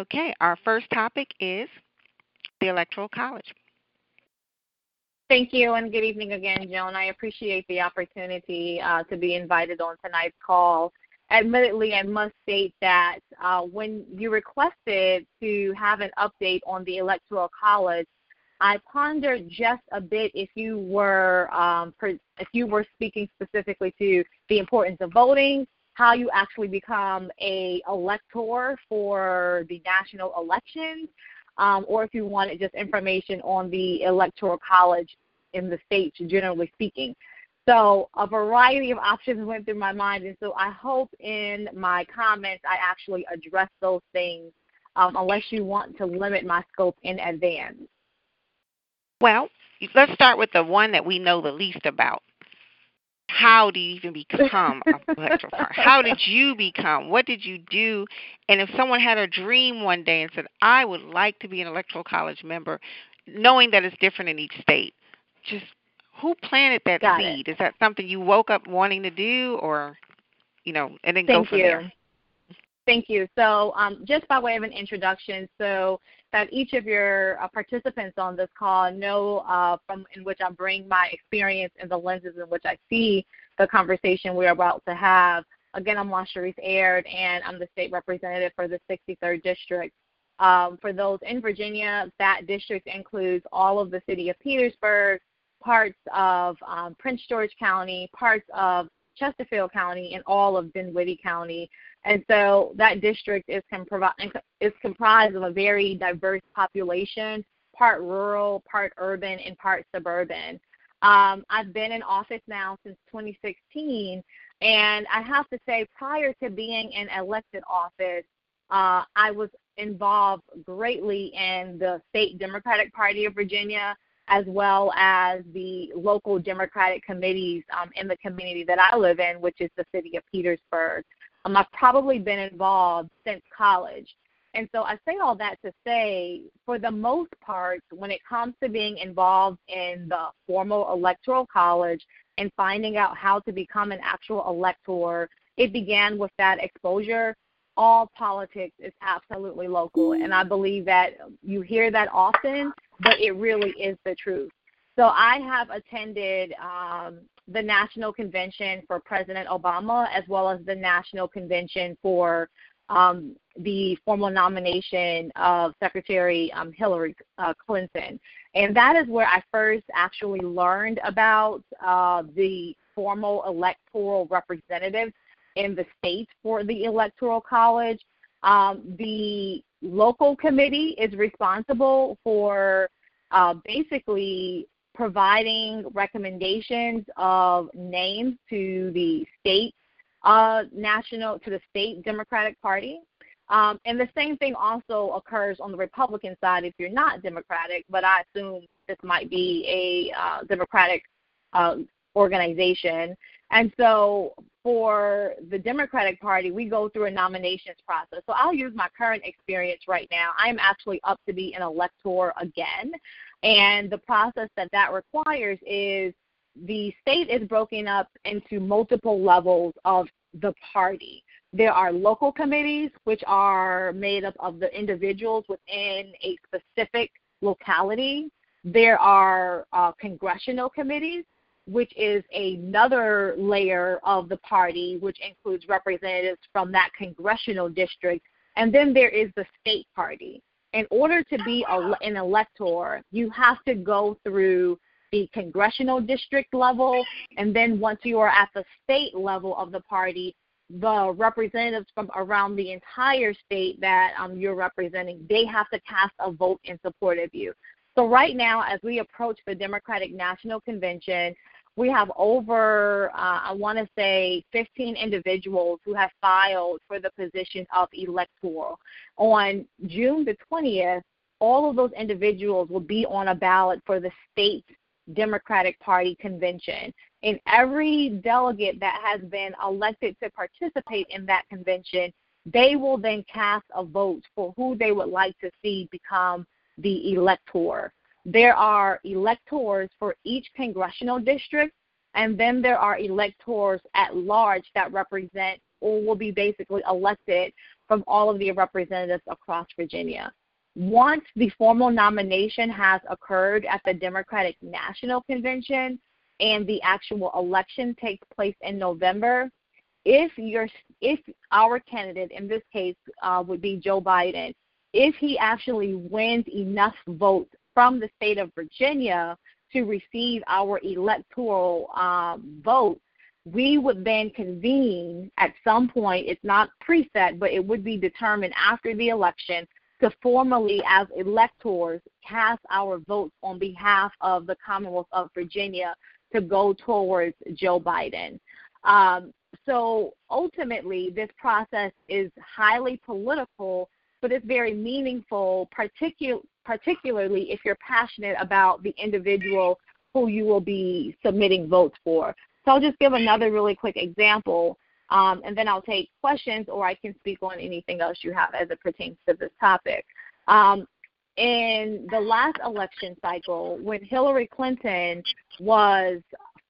Okay, our first topic is the Electoral College. Thank you, and good evening again, Joan. I appreciate the opportunity uh, to be invited on tonight's call. Admittedly, I must state that uh, when you requested to have an update on the Electoral College, I pondered just a bit if you were um, if you were speaking specifically to the importance of voting, how you actually become a elector for the national elections, um, or if you wanted just information on the electoral college in the states, generally speaking. So a variety of options went through my mind, and so I hope in my comments I actually address those things, um, unless you want to limit my scope in advance. Well, let's start with the one that we know the least about how do you even become a electrifier? How did you become? What did you do? And if someone had a dream one day and said, I would like to be an electoral college member, knowing that it's different in each state, just who planted that Got seed? It. Is that something you woke up wanting to do or you know, and then Thank go from you. there? Thank you. So, um, just by way of an introduction, so that each of your uh, participants on this call know uh, from in which I bring my experience and the lenses in which I see the conversation we're about to have. Again, I'm Lashrecse Aird, and I'm the state representative for the 63rd District. Um, for those in Virginia, that district includes all of the city of Petersburg, parts of um, Prince George County, parts of Chesterfield County, and all of Dinwiddie County. And so that district is, is comprised of a very diverse population, part rural, part urban, and part suburban. Um, I've been in office now since 2016, and I have to say, prior to being in elected office, uh, I was involved greatly in the state Democratic Party of Virginia, as well as the local Democratic committees um, in the community that I live in, which is the city of Petersburg. Um, I've probably been involved since college. And so I say all that to say, for the most part, when it comes to being involved in the formal electoral college and finding out how to become an actual elector, it began with that exposure. All politics is absolutely local. And I believe that you hear that often, but it really is the truth. So I have attended um, the National Convention for President Obama as well as the National Convention for um, the formal nomination of Secretary um, Hillary uh, Clinton. And that is where I first actually learned about uh, the formal electoral representatives in the states for the Electoral College. Um, the local committee is responsible for uh, basically providing recommendations of names to the state uh, national to the state Democratic Party. Um, and the same thing also occurs on the Republican side if you're not Democratic, but I assume this might be a uh, Democratic uh, organization. And so for the Democratic Party, we go through a nominations process. So I'll use my current experience right now. I'm actually up to be an elector again. And the process that that requires is the state is broken up into multiple levels of the party. There are local committees, which are made up of the individuals within a specific locality. There are uh, congressional committees, which is another layer of the party, which includes representatives from that congressional district. And then there is the state party. In order to be a, an elector, you have to go through the congressional district level, and then once you are at the state level of the party, the representatives from around the entire state that um, you're representing, they have to cast a vote in support of you. So right now, as we approach the Democratic National Convention, we have over, uh, I want to say, 15 individuals who have filed for the position of elector. On June the 20th, all of those individuals will be on a ballot for the state Democratic Party convention. And every delegate that has been elected to participate in that convention, they will then cast a vote for who they would like to see become the elector. There are electors for each congressional district, and then there are electors at large that represent or will be basically elected from all of the representatives across Virginia. Once the formal nomination has occurred at the Democratic National Convention and the actual election takes place in November, if your if our candidate in this case uh, would be Joe Biden, if he actually wins enough votes from the state of Virginia to receive our electoral um, vote, we would then convene at some point. It's not preset, but it would be determined after the election to formally, as electors, cast our votes on behalf of the Commonwealth of Virginia to go towards Joe Biden. Um, so ultimately, this process is highly political, but it's very meaningful, particu- particularly if you're passionate about the individual who you will be submitting votes for. So I'll just give another really quick example, um, and then I'll take questions or I can speak on anything else you have as it pertains to this topic. Um, in the last election cycle, when Hillary Clinton was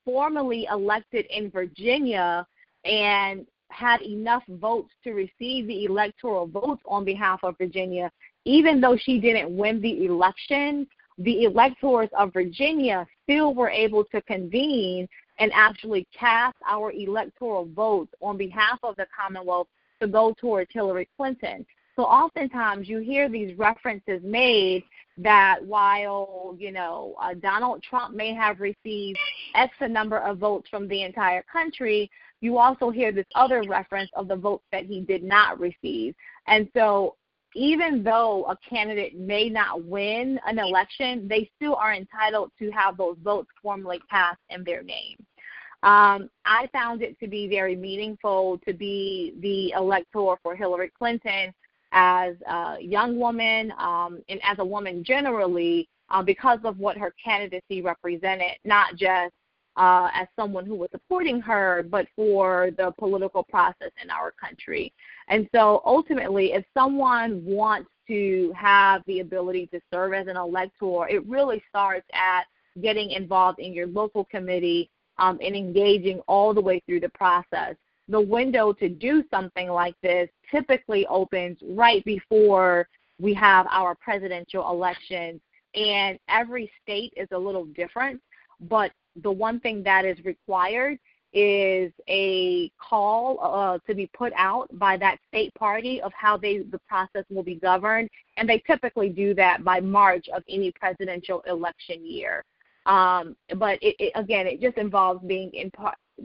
formally elected in Virginia and had enough votes to receive the electoral votes on behalf of Virginia, even though she didn't win the election, the electors of Virginia still were able to convene and actually cast our electoral votes on behalf of the Commonwealth to go towards Hillary Clinton. So oftentimes you hear these references made that while you know uh, Donald Trump may have received X number of votes from the entire country, you also hear this other reference of the votes that he did not receive. And so even though a candidate may not win an election, they still are entitled to have those votes formally cast in their name. Um, I found it to be very meaningful to be the elector for Hillary Clinton as a young woman um, and as a woman generally uh, because of what her candidacy represented, not just uh, as someone who was supporting her, but for the political process in our country. And so ultimately, if someone wants to have the ability to serve as an elector, it really starts at getting involved in your local committee um, and engaging all the way through the process. The window to do something like this typically opens right before we have our presidential elections, and every state is a little different. But the one thing that is required is a call uh, to be put out by that state party of how they the process will be governed, and they typically do that by March of any presidential election year. Um, but it, it, again, it just involves being in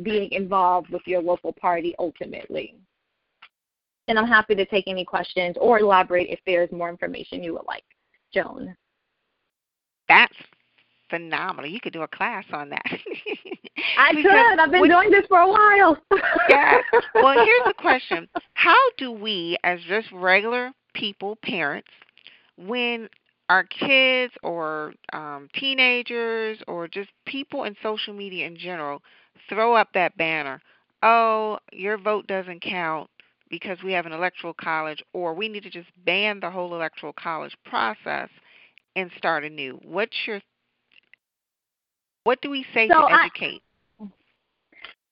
being involved with your local party ultimately. And I'm happy to take any questions or elaborate if there's more information you would like, Joan. That's phenomenal. You could do a class on that. I could. I've been doing this for a while. yeah. Well, here's the question: How do we, as just regular people, parents, when our kids or um, teenagers or just people in social media in general throw up that banner, oh, your vote doesn't count because we have an electoral college, or we need to just ban the whole electoral college process and start anew. What's your what do we say so to educate? I,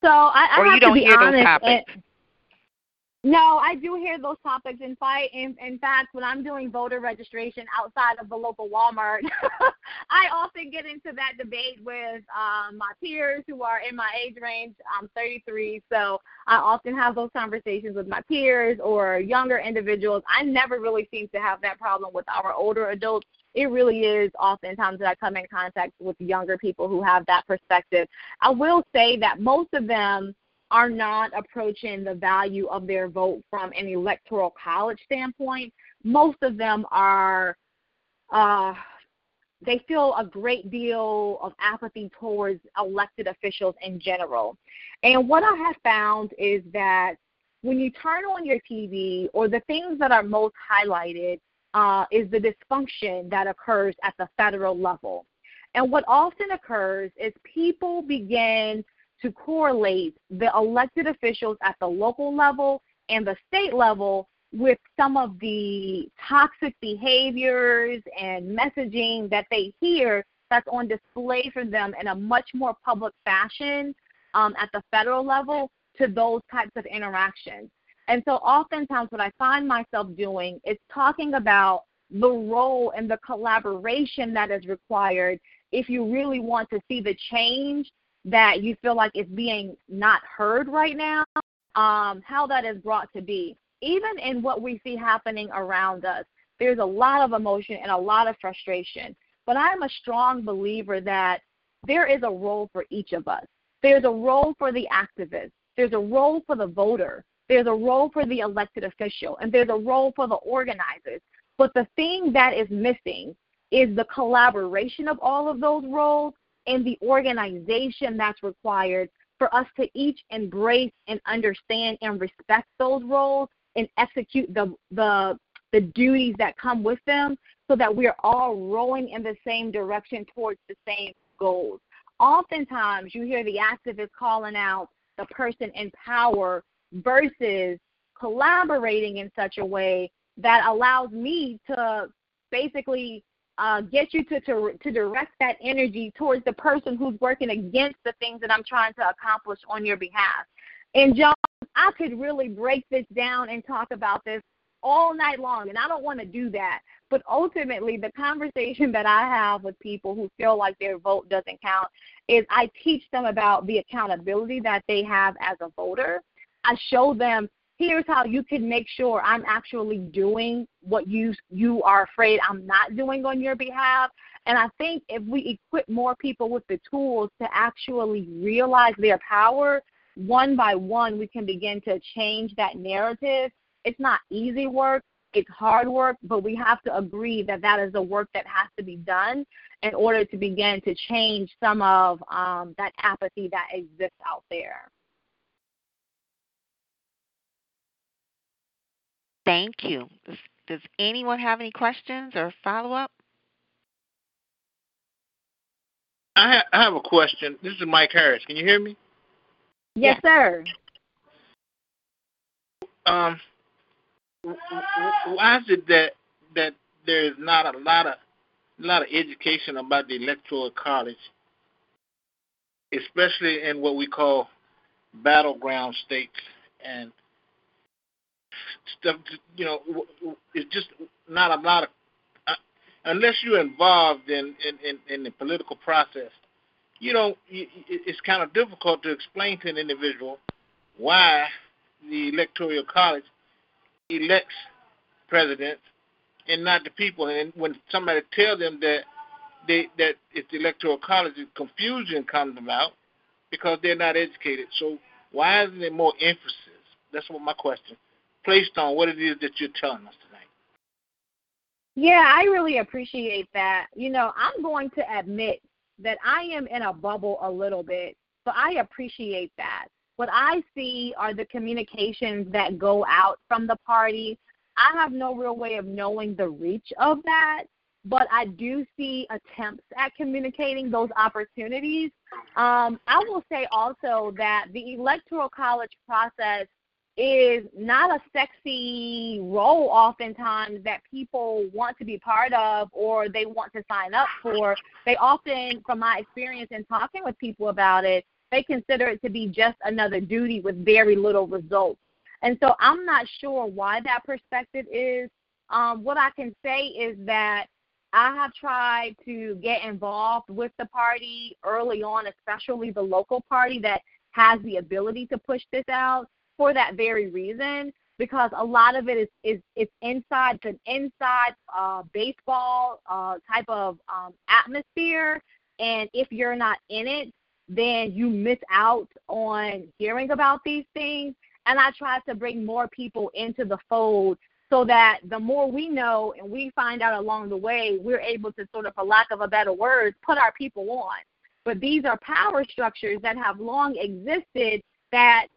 so I, I or have you don't to be hear honest, those topics. It, no, I do hear those topics. In fact, in, in fact, when I'm doing voter registration outside of the local Walmart, I often get into that debate with um, my peers who are in my age range. I'm 33, so I often have those conversations with my peers or younger individuals. I never really seem to have that problem with our older adults. It really is oftentimes that I come in contact with younger people who have that perspective. I will say that most of them are not approaching the value of their vote from an electoral college standpoint. Most of them are uh, they feel a great deal of apathy towards elected officials in general. And what I have found is that when you turn on your TV, or the things that are most highlighted, uh, is the dysfunction that occurs at the federal level. And what often occurs is people begin to correlate the elected officials at the local level and the state level with some of the toxic behaviors and messaging that they hear that's on display for them in a much more public fashion um, at the federal level to those types of interactions. And so oftentimes what I find myself doing is talking about the role and the collaboration that is required if you really want to see the change that you feel like is being not heard right now, um, how that is brought to be even in what we see happening around us, there's a lot of emotion and a lot of frustration. But I'm a strong believer that there is a role for each of us. There's a role for the activist. There's a role for the voter. There's a role for the elected official. And there's a role for the organizers. But the thing that is missing is the collaboration of all of those roles and the organization that's required for us to each embrace and understand and respect those roles and execute the the the duties that come with them so that we're all rowing in the same direction towards the same goals. Oftentimes you hear the activists calling out the person in power versus collaborating in such a way that allows me to basically uh, get you to, to to direct that energy towards the person who's working against the things that I'm trying to accomplish on your behalf. And John, I could really break this down and talk about this all night long, and I don't want to do that. But ultimately, the conversation that I have with people who feel like their vote doesn't count is I teach them about the accountability that they have as a voter. I show them here's how you can make sure I'm actually doing what you you are afraid I'm not doing on your behalf. And I think if we equip more people with the tools to actually realize their power one by one, we can begin to change that narrative. It's not easy work, it's hard work, but we have to agree that that is the work that has to be done in order to begin to change some of um, that apathy that exists out there. Thank you. Does, does anyone have any questions or follow up? I, ha- I have a question. This is Mike Harris. Can you hear me? Yes, sir. Um, why is it that that there is not a lot of a lot of education about the electoral college, especially in what we call battleground states and stuff? You know, it's just not a lot of uh, unless you're involved in, in in in the political process you know, it's kind of difficult to explain to an individual why the electoral college elects presidents and not the people. And when somebody tells them that they that it's the electoral college, confusion comes about because they're not educated. So why isn't there more emphasis? That's what my question placed on what it is that you're telling us tonight. Yeah, I really appreciate that. You know, I'm going to admit that I am in a bubble a little bit. So I appreciate that. What I see are the communications that go out from the party. I have no real way of knowing the reach of that, but I do see attempts at communicating those opportunities. Um, I will say also that the electoral college process is not a sexy role oftentimes that people want to be part of or they want to sign up for. They often, from my experience in talking with people about it, they consider it to be just another duty with very little results. And so I'm not sure why that perspective is. Um, what I can say is that I have tried to get involved with the party early on, especially the local party that has the ability to push this out for that very reason because a lot of it is is it's inside it's an inside uh, baseball uh, type of um, atmosphere, and if you're not in it, then you miss out on hearing about these things. And I try to bring more people into the fold so that the more we know and we find out along the way, we're able to sort of, for lack of a better word, put our people on. But these are power structures that have long existed that,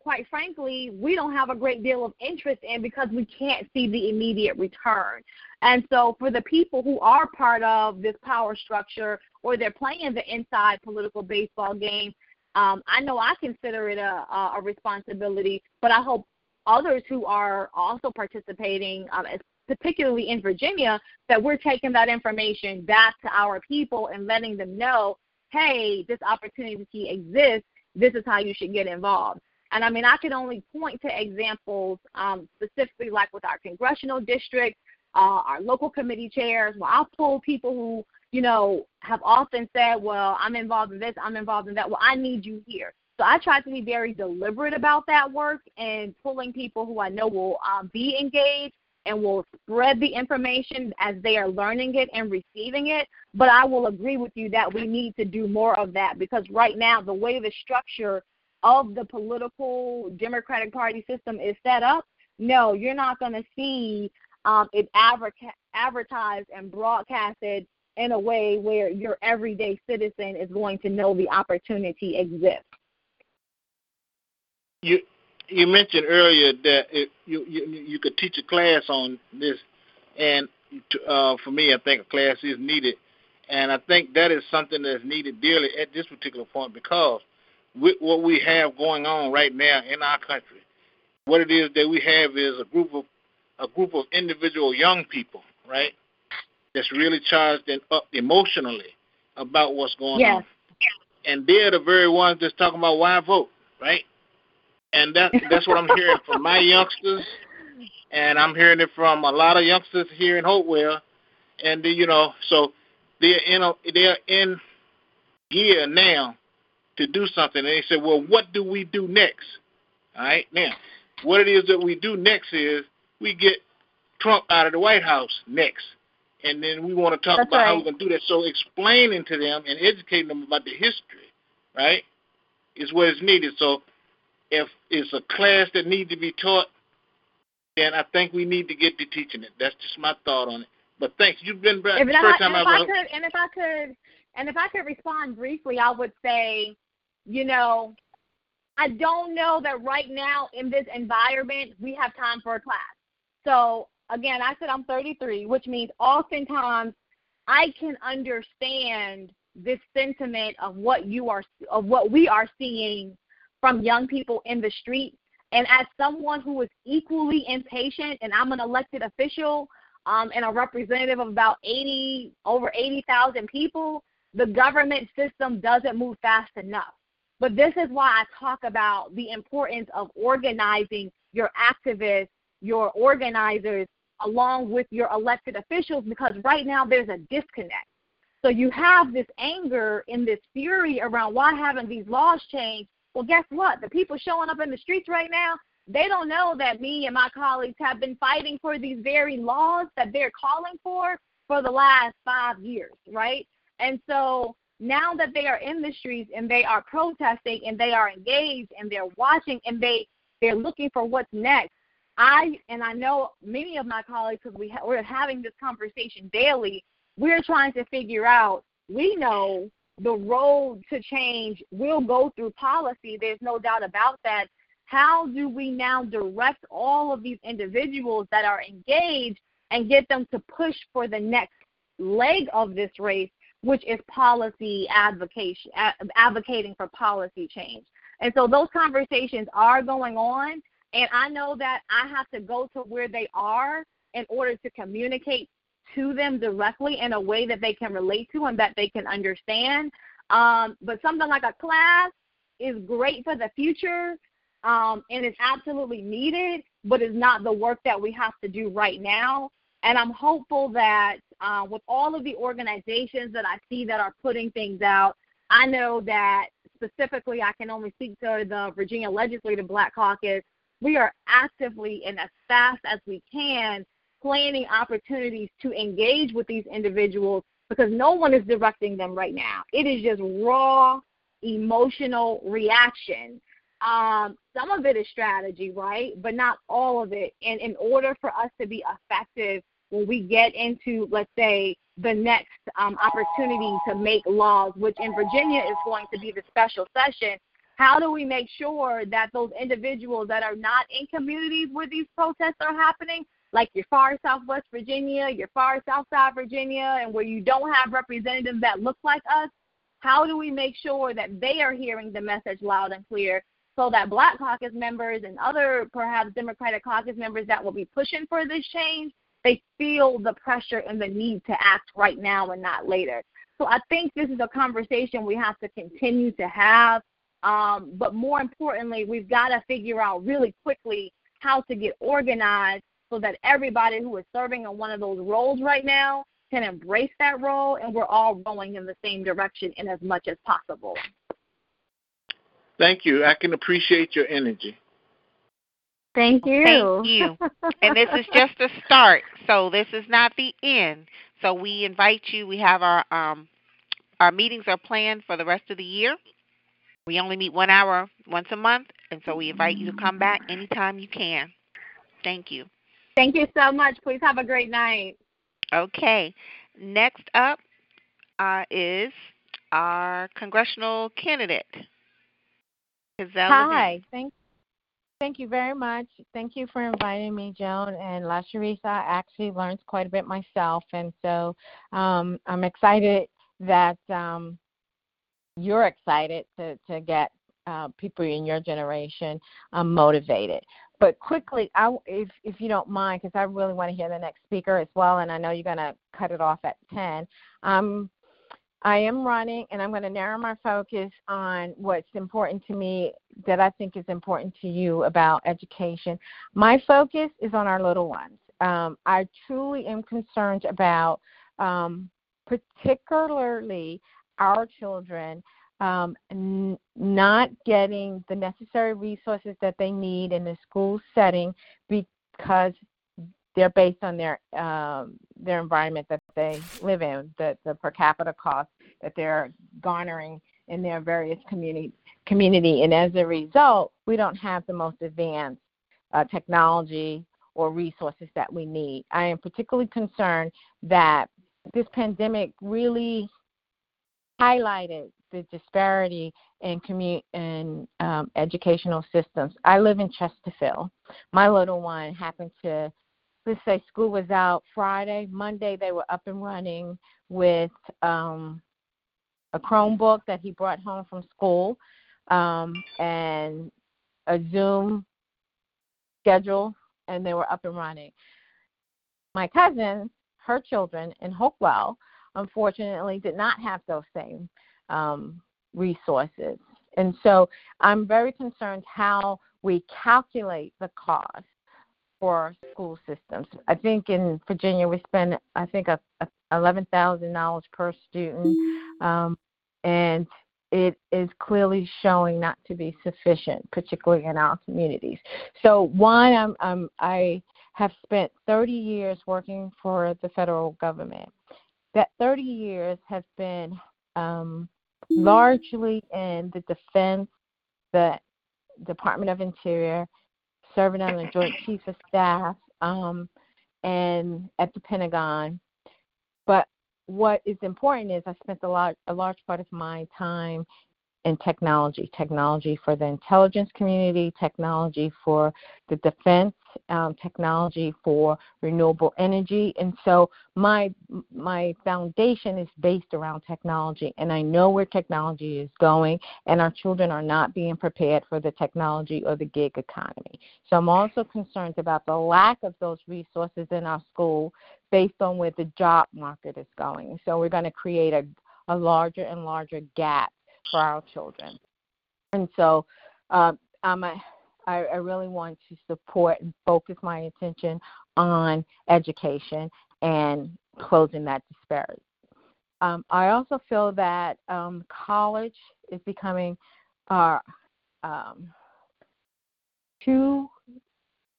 quite frankly, we don't have a great deal of interest in because we can't see the immediate return. And so, for the people who are part of this power structure or they're playing the inside political baseball game, um, I know I consider it a, a responsibility, but I hope others who are also participating, um, particularly in Virginia, that we're taking that information back to our people and letting them know, hey, this opportunity exists. This is how you should get involved. And I mean, I can only point to examples um, specifically like with our congressional district, uh, our local committee chairs, where I pull people who, you know, have often said, well, I'm involved in this, I'm involved in that. Well, I need you here. So I try to be very deliberate about that work and pulling people who I know will um, be engaged and will spread the information as they are learning it and receiving it. But I will agree with you that we need to do more of that because right now, the way the structure of the political Democratic Party system is set up, no, you're not going to see um, it advertised and broadcasted in a way where your everyday citizen is going to know the opportunity exists. You you mentioned earlier that it, you, you you could teach a class on this, and uh, for me, I think a class is needed, and I think that is something that's needed dearly at this particular point because with what we have going on right now in our country, what it is that we have is a group of a group of individual young people, right? That's really charged and up emotionally about what's going yes. on, and they're the very ones that's talking about why vote, right? and that that's what I'm hearing from my youngsters, and I'm hearing it from a lot of youngsters here in Hopewell, and you know, so they're in a, they're in gear now to do something, and they said, well, what do we do next? All right, now, what it is that we do next is we get Trump out of the White House next. And then we want to talk That's about right. how we're going to do that. So explaining to them and educating them about the history, right, is what is needed. So if it's a class that needs to be taught, then I think we need to get to teaching it. That's just my thought on it. But thanks. You've been back. If, first I, and if I could, and if I could, and if I could respond briefly, I would say, you know, I don't know that right now in this environment we have time for a class. So again, I said I'm 33, which means oftentimes I can understand this sentiment of what you are of what we are seeing from young people in the street. And as someone who is equally impatient, and I'm an elected official um, and a representative of about 80 over 80,000 people, the government system doesn't move fast enough. But this is why I talk about the importance of organizing your activists, your organizers, along with your elected officials, because right now there's a disconnect. So you have this anger and this fury around why haven't these laws changed? Well, guess what? The people showing up in the streets right now, they don't know that me and my colleagues have been fighting for these very laws that they're calling for for the last five years, right? And so now that they are in the streets and they are protesting and they are engaged and they're watching and they they're looking for what's next. I and I know many of my colleagues because we ha- we're having this conversation daily. We're trying to figure out. We know the road to change will go through policy. There's no doubt about that. How do we now direct all of these individuals that are engaged and get them to push for the next leg of this race, which is policy advocation, advocating for policy change? And so those conversations are going on. And I know that I have to go to where they are in order to communicate to them directly in a way that they can relate to and that they can understand. Um, but something like a class is great for the future um, and is absolutely needed, but is not the work that we have to do right now. And I'm hopeful that uh, with all of the organizations that I see that are putting things out, I know that specifically I can only speak to the Virginia Legislative Black Caucus. We are actively and as fast as we can planning opportunities to engage with these individuals because no one is directing them right now. It is just raw emotional reaction. Um, some of it is strategy, right? But not all of it. And in order for us to be effective when we get into, let's say, the next um, opportunity to make laws, which in Virginia is going to be the special session, how do we make sure that those individuals that are not in communities where these protests are happening, like your far southwest Virginia, your far south side Virginia, and where you don't have representatives that look like us, how do we make sure that they are hearing the message loud and clear so that Black Caucus members and other perhaps Democratic Caucus members that will be pushing for this change, they feel the pressure and the need to act right now and not later. So I think this is a conversation we have to continue to have. Um, but more importantly, we've got to figure out really quickly how to get organized so that everybody who is serving in one of those roles right now can embrace that role and we're all rowing in the same direction in as much as possible. Thank you. I can appreciate your energy. Thank you. Thank you. and this is just a start. So this is not the end. So we invite you. We have our um our meetings are planned for the rest of the year. We only meet one hour once a month, and so we invite you to come back anytime you can. Thank you. Thank you so much. Please have a great night. Okay. Next up uh, is our congressional candidate. Hi. Thank, thank you very much. Thank you for inviting me, Joan. And Lashrecse actually learns quite a bit myself. And so um, I'm excited that um, you're excited to, to get uh, people in your generation um, motivated. But quickly, I, if if you don't mind, because I really want to hear the next speaker as well, and I know you're going to cut it off at ten. Um, I am running, and I'm going to narrow my focus on what's important to me that I think is important to you about education. My focus is on our little ones. Um, I truly am concerned about, um, particularly our children um, n- not getting the necessary resources that they need in the school setting because they're based on their um, their environment that they live in, the, the per capita cost that they're garnering in their various community community, and as a result, we don't have the most advanced uh, technology or resources that we need. I am particularly concerned that this pandemic really highlighted the disparity in commu- in um, educational systems. I live in Chesterfield. My little one happened to let's say school was out Friday, Monday they were up and running with um, a Chromebook that he brought home from school um, and a Zoom schedule, and they were up and running. My cousin, her children in Hopewell, unfortunately, did not have those same um, resources. And so I'm very concerned how we calculate the cost for school systems. I think in Virginia we spend I think a, a eleven thousand dollars per student, um, and it is clearly showing not to be sufficient, particularly in our communities. So one, I'm, I'm I have spent 30 years working for the federal government. That 30 years has been um, largely in the defense, the Department of Interior, serving on the Joint Chiefs of Staff, um, and at the Pentagon. But what is important is I spent a lot, a large part of my time technology, technology for the intelligence community, technology for the defense, um, technology for renewable energy, and so my my foundation is based around technology, and I know where technology is going, and our children are not being prepared for the technology or the gig economy. So I'm also concerned about the lack of those resources in our school based on where the job market is going. So we're going to create a a larger and larger gap for our children. And so um, I'm a, I, I really want to support and focus my attention on education and closing that disparity. Um, I also feel that um, college is becoming uh, um, too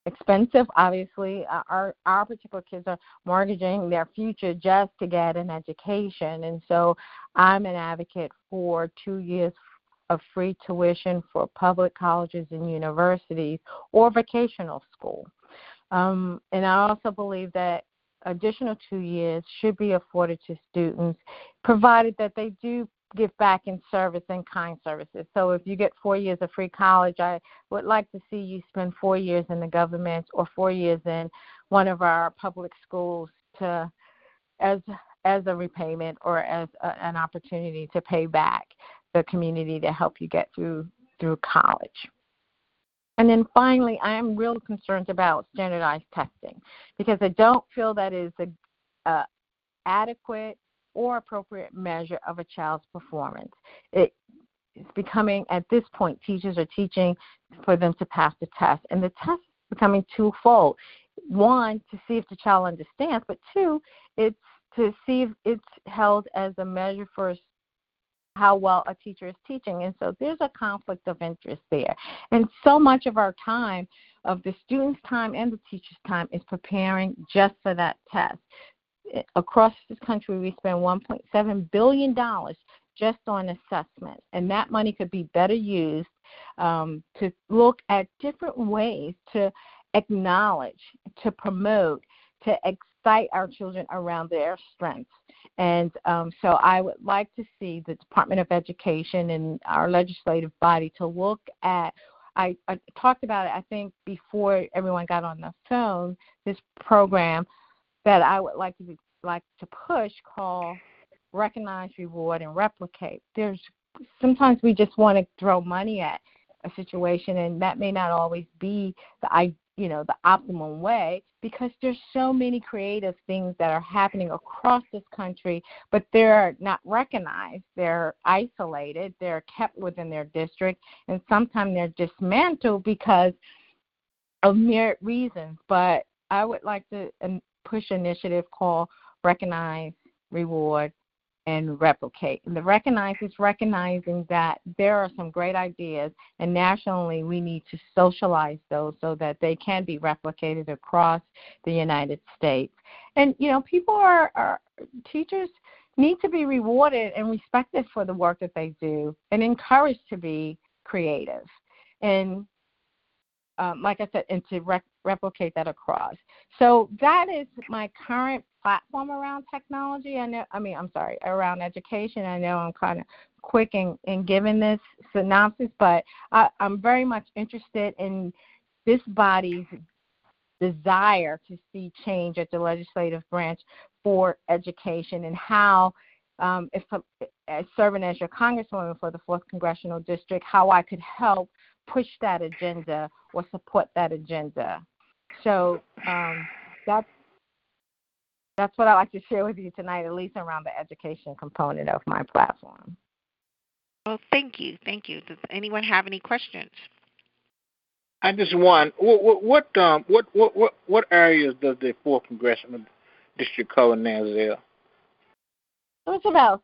expensive. Obviously, uh, our our particular kids are mortgaging their future just to get an education, and so I'm an advocate for two years of free tuition for public colleges and universities or vocational school. Um, and I also believe that additional two years should be afforded to students, provided that they do give back in service and kind services. So if you get four years of free college, I would like to see you spend four years in the government or four years in one of our public schools to as as a repayment or as a, an opportunity to pay back the community to help you get through through college. And then finally, I am real concerned about standardized testing because I don't feel that is a, a adequate or appropriate measure of a child's performance. It is becoming at this point teachers are teaching for them to pass the test, and the test is becoming twofold. One, to see if the child understands, but two, it's to see if it's held as a measure for how well a teacher is teaching. And so there's a conflict of interest there. And so much of our time, of the student's time and the teacher's time, is preparing just for that test. Across this country, we spend $1.7 billion just on assessments, and that money could be better used um, to look at different ways to acknowledge, to promote, to excite our children around their strengths. And um, so I would like to see the Department of Education and our legislative body to look at. I, I talked about it, I think, before everyone got on the phone, this program that I would like to be, like to push called recognize, reward, and replicate. There's sometimes we just want to throw money at a situation, and that may not always be the I you know the optimum way because there's so many creative things that are happening across this country but they're not recognized. They're isolated. They're kept within their district and sometimes they're dismantled because of merit reasons. But i would like to push initiative called recognize reward and replicate. And the recognize is recognizing that there are some great ideas, and nationally we need to socialize those so that they can be replicated across the United States. And you know, people are, are teachers need to be rewarded and respected for the work that they do, and encouraged to be creative. And um, like I said, and to rec- replicate that across. So that is my current platform around technology. I know, I mean, I'm sorry, around education. I know I'm kind of quick in, in giving this synopsis, but I, I'm very much interested in this body's desire to see change at the legislative branch for education and how um, if as serving as your congresswoman for the fourth congressional district, how I could help push that agenda or support that agenda. So um, that's that's what I like to share with you tonight, at least around the education component of my platform. Well, thank you, thank you. Does anyone have any questions? I just want what what um what what what what areas does the fourth congressional district cover now, Zell? It's about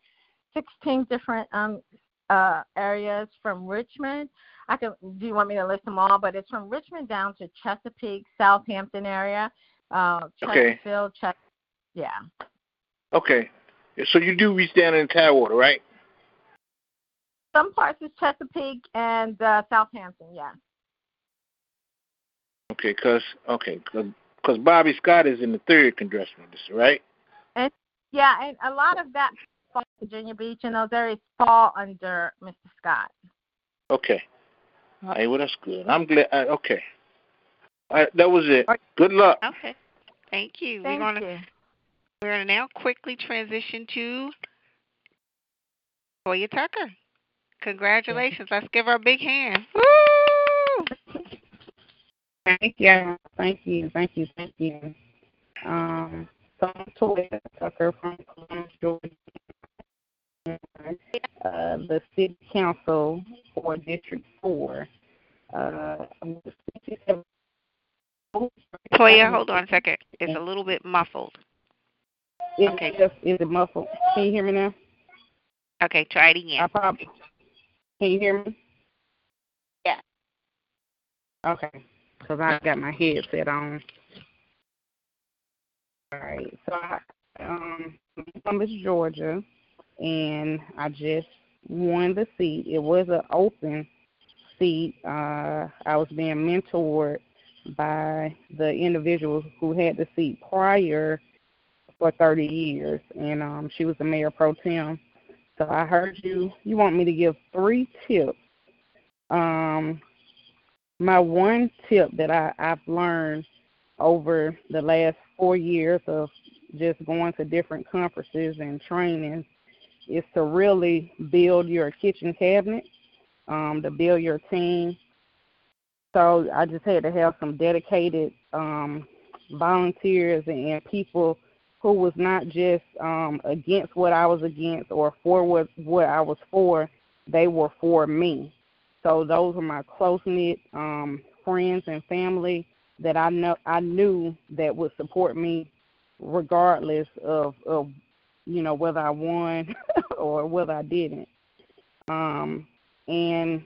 sixteen different um uh areas from Richmond. I can do you want me to list them all? But it's from Richmond down to Chesapeake, Southampton area, uh Chesterfield, okay. Ches- yeah. Okay. So you do reach down in Tidewater, right? Some parts is Chesapeake and uh, Southampton, yeah. Okay, cause okay, cause, cause Bobby Scott is in the third congressional district, right? And yeah, and a lot of that Virginia Beach and those areas fall under Mr. Scott. Okay. All right, well that's good. I'm glad. Uh, okay. All right, that was it. Good luck. Okay. Thank you. Thank We're gonna you. we're gonna now quickly transition to Toyia Tucker. Congratulations. Let's give her a big hand. Woo! Thank you, thank you, thank you, thank you. Um, so I'm Toyia Tucker from Columbus, Georgia. Uh, the city council for District Four. Uh, Toyia, hold on a second. It's a little bit muffled. Is, Okay. Is, is it muffled? Can you hear me now? Okay, try it again. I probably. Can you hear me? Yeah. Okay, because I got my headset on. All right, so I, um, from Georgia, and I just won the seat. It was an open seat. Uh, I was being mentored by the individual who had the seat prior for 30 years, and um, she was the mayor pro tem. So I heard you. You want me to give three tips. Um, my one tip that I, I've learned over the last four years of just going to different conferences and trainings is to really build your kitchen cabinet, um, to build your team. So I just had to have some dedicated um, volunteers and people who was not just um, against what I was against or for what what I was for. They were for me. So those were my close knit um, friends and family that I know I knew that would support me regardless of, of you know whether I won or whether I didn't. Um, and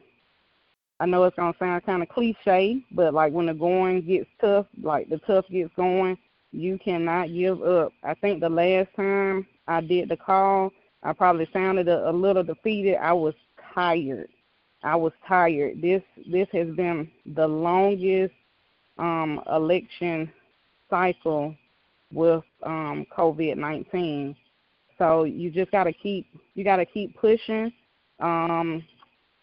I know it's gonna sound kind of cliche, but like when the going gets tough, like the tough gets going, you cannot give up. I think the last time I did the call, I probably sounded a, a little defeated. I was tired. I was tired. This this has been the longest um, election cycle with um, COVID nineteen. So you just gotta keep you gotta keep pushing. Um,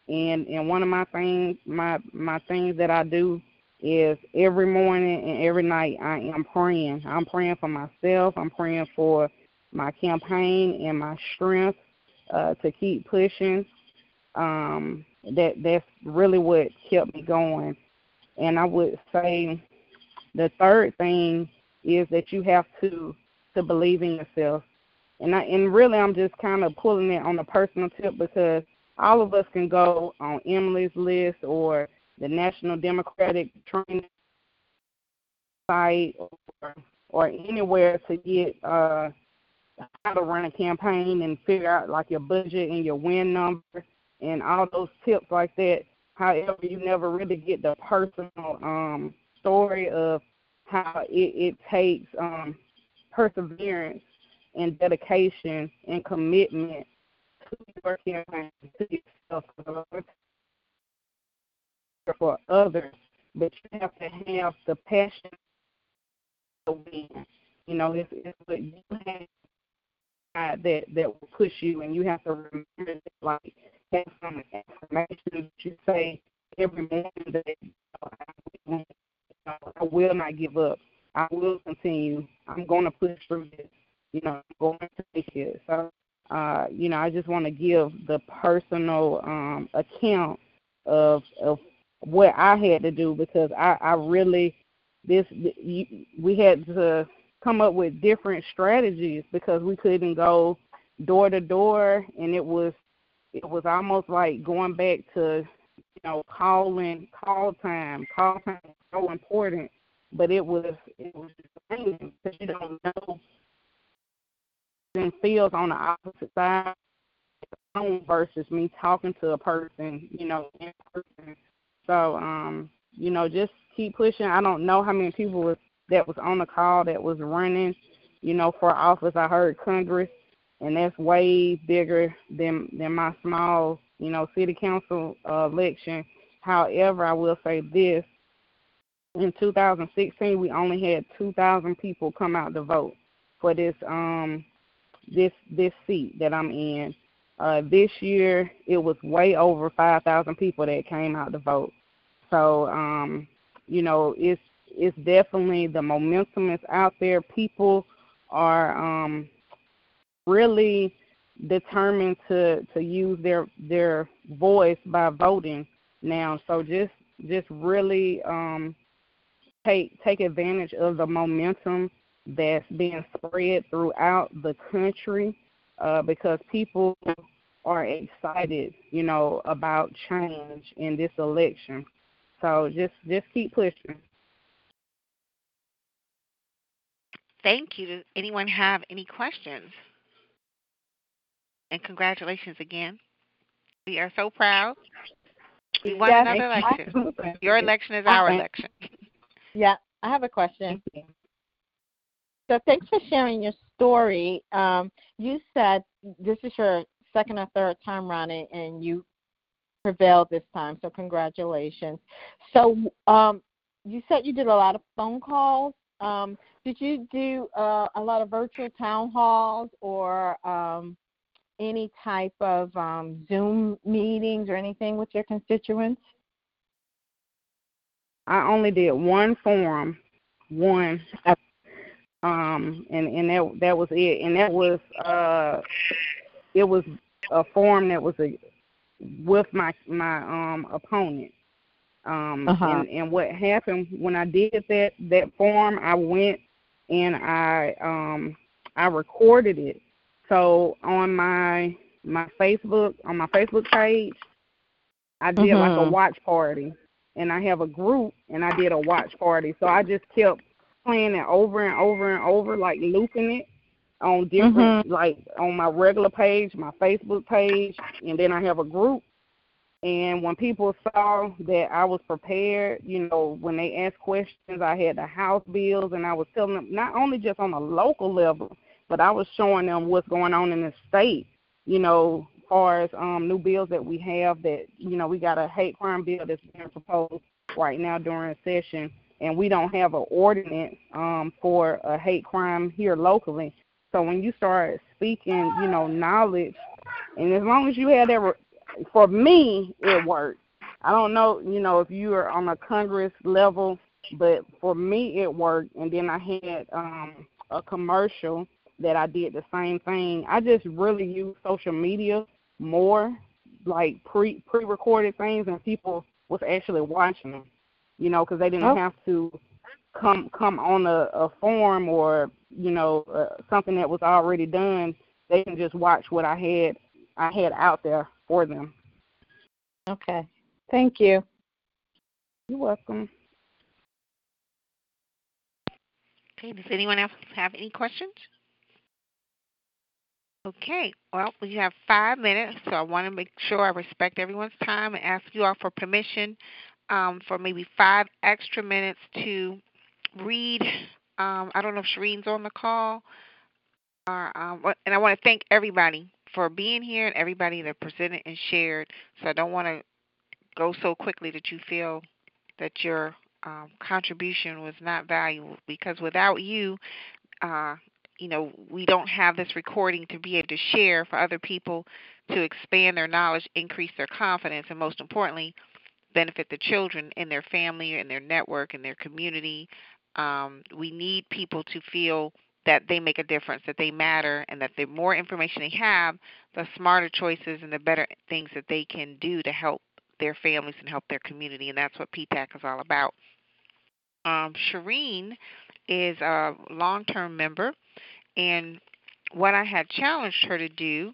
and and one of my things my my things that I do is every morning and every night I am praying. I'm praying for myself. I'm praying for my campaign and my strength uh, to keep pushing. Um, that that's really what kept me going. And I would say the third thing is that you have to to believe in yourself. And I and really I'm just kind of pulling it on a personal tip because all of us can go on Emily's list or the National Democratic Training site or or anywhere to get uh how to run a campaign and figure out like your budget and your win number and all those tips like that. However, you never really get the personal um story of how it, it takes um perseverance and dedication and commitment to your campaign to yourself for others, but you have to have the passion to win. You know, it's, it's what you have that that will push you, and you have to remember that, like have some affirmation that you say every morning that you know, I will not give up. I will continue. I'm going to push through this. You know, going to make it. So, uh, you know, I just want to give the personal um, account of of what I had to do because I, I really this we had to come up with different strategies because we couldn't go door to door and it was it was almost like going back to you know calling call time call time so important but it was it was insane because you don't know and feels on the opposite side versus me talking to a person you know in person so, um, you know, just keep pushing. I don't know how many people was, that was on the call that was running, you know, for office. I heard Congress, and that's way bigger than than my small, you know, city council uh, election. However, I will say this: in 2016, we only had 2,000 people come out to vote for this um this this seat that I'm in. Uh, this year, it was way over 5,000 people that came out to vote. So, um, you know, it's it's definitely the momentum is out there. People are um, really determined to to use their their voice by voting now. So just just really um, take take advantage of the momentum that's being spread throughout the country uh, because people are excited, you know, about change in this election. So just just keep pushing. Thank you. Does anyone have any questions? And congratulations again. We are so proud. We won yes, another election. Your election is our election. Yeah, I have a question. So thanks for sharing your story. Um, you said this is your second or third time running, and you prevailed this time. So congratulations. So um, you said you did a lot of phone calls. Um, did you do uh, a lot of virtual town halls or um, any type of um, Zoom meetings or anything with your constituents? I only did one forum, one, um, and and that that was it, and that was uh, it was a form that was a with my my um opponent. Um, uh-huh. and, and what happened when I did that that form, I went and I um I recorded it. So on my my Facebook on my Facebook page, I did like a mm-hmm. watch party, and I have a group, and I did a watch party. So I just kept playing it over and over and over, like looping it on different, mm-hmm. like on my regular page, my Facebook page, and then I have a group. And when people saw that I was prepared, you know, when they asked questions, I had the house bills, and I was telling them not only just on a local level, but I was showing them what's going on in the state. You know, as far as um, new bills that we have, that you know, we got a hate crime bill that's being proposed right now during a session, and we don't have an ordinance um, for a hate crime here locally. So when you start speaking, you know, knowledge, and as long as you have that, for me, it worked. I don't know, you know, if you are on a Congress level, but for me, it worked. And then I had um, a commercial that I did the same thing. I just really use social media more, like pre pre recorded things, and people was actually watching them. You know, because they didn't oh. have to come come on a, a form or you know uh, something that was already done. They can just watch what i had i had out there for them. Okay. Thank you. You're welcome. Okay does anyone else have any questions? Okay well we have five minutes so i want to make sure i respect everyone's time and ask you all for permission um, for maybe five extra minutes to read. Um, I don't know if Shireen's on the call. Or, um, and I want to thank everybody for being here and everybody that presented and shared. So I don't want to go so quickly that you feel that your um, contribution was not valuable because without you, uh, you know, we don't have this recording to be able to share for other people to expand their knowledge, increase their confidence, and most importantly, benefit the children in their family and their network and their community um, we need people to feel that they make a difference, that they matter, and that the more information they have, the smarter choices and the better things that they can do to help their families and help their community. And that's what PTAC is all about. Um, Shireen is a long term member, and what I had challenged her to do,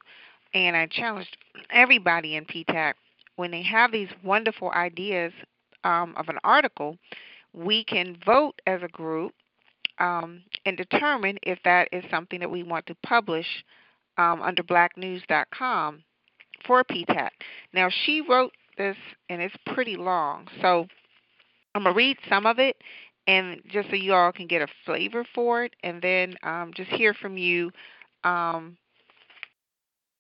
and I challenged everybody in PTAC, when they have these wonderful ideas um, of an article, we can vote as a group um, and determine if that is something that we want to publish um, under blacknews.com for PTAC. Now, she wrote this, and it's pretty long, so I'm going to read some of it, and just so you all can get a flavor for it, and then um, just hear from you um,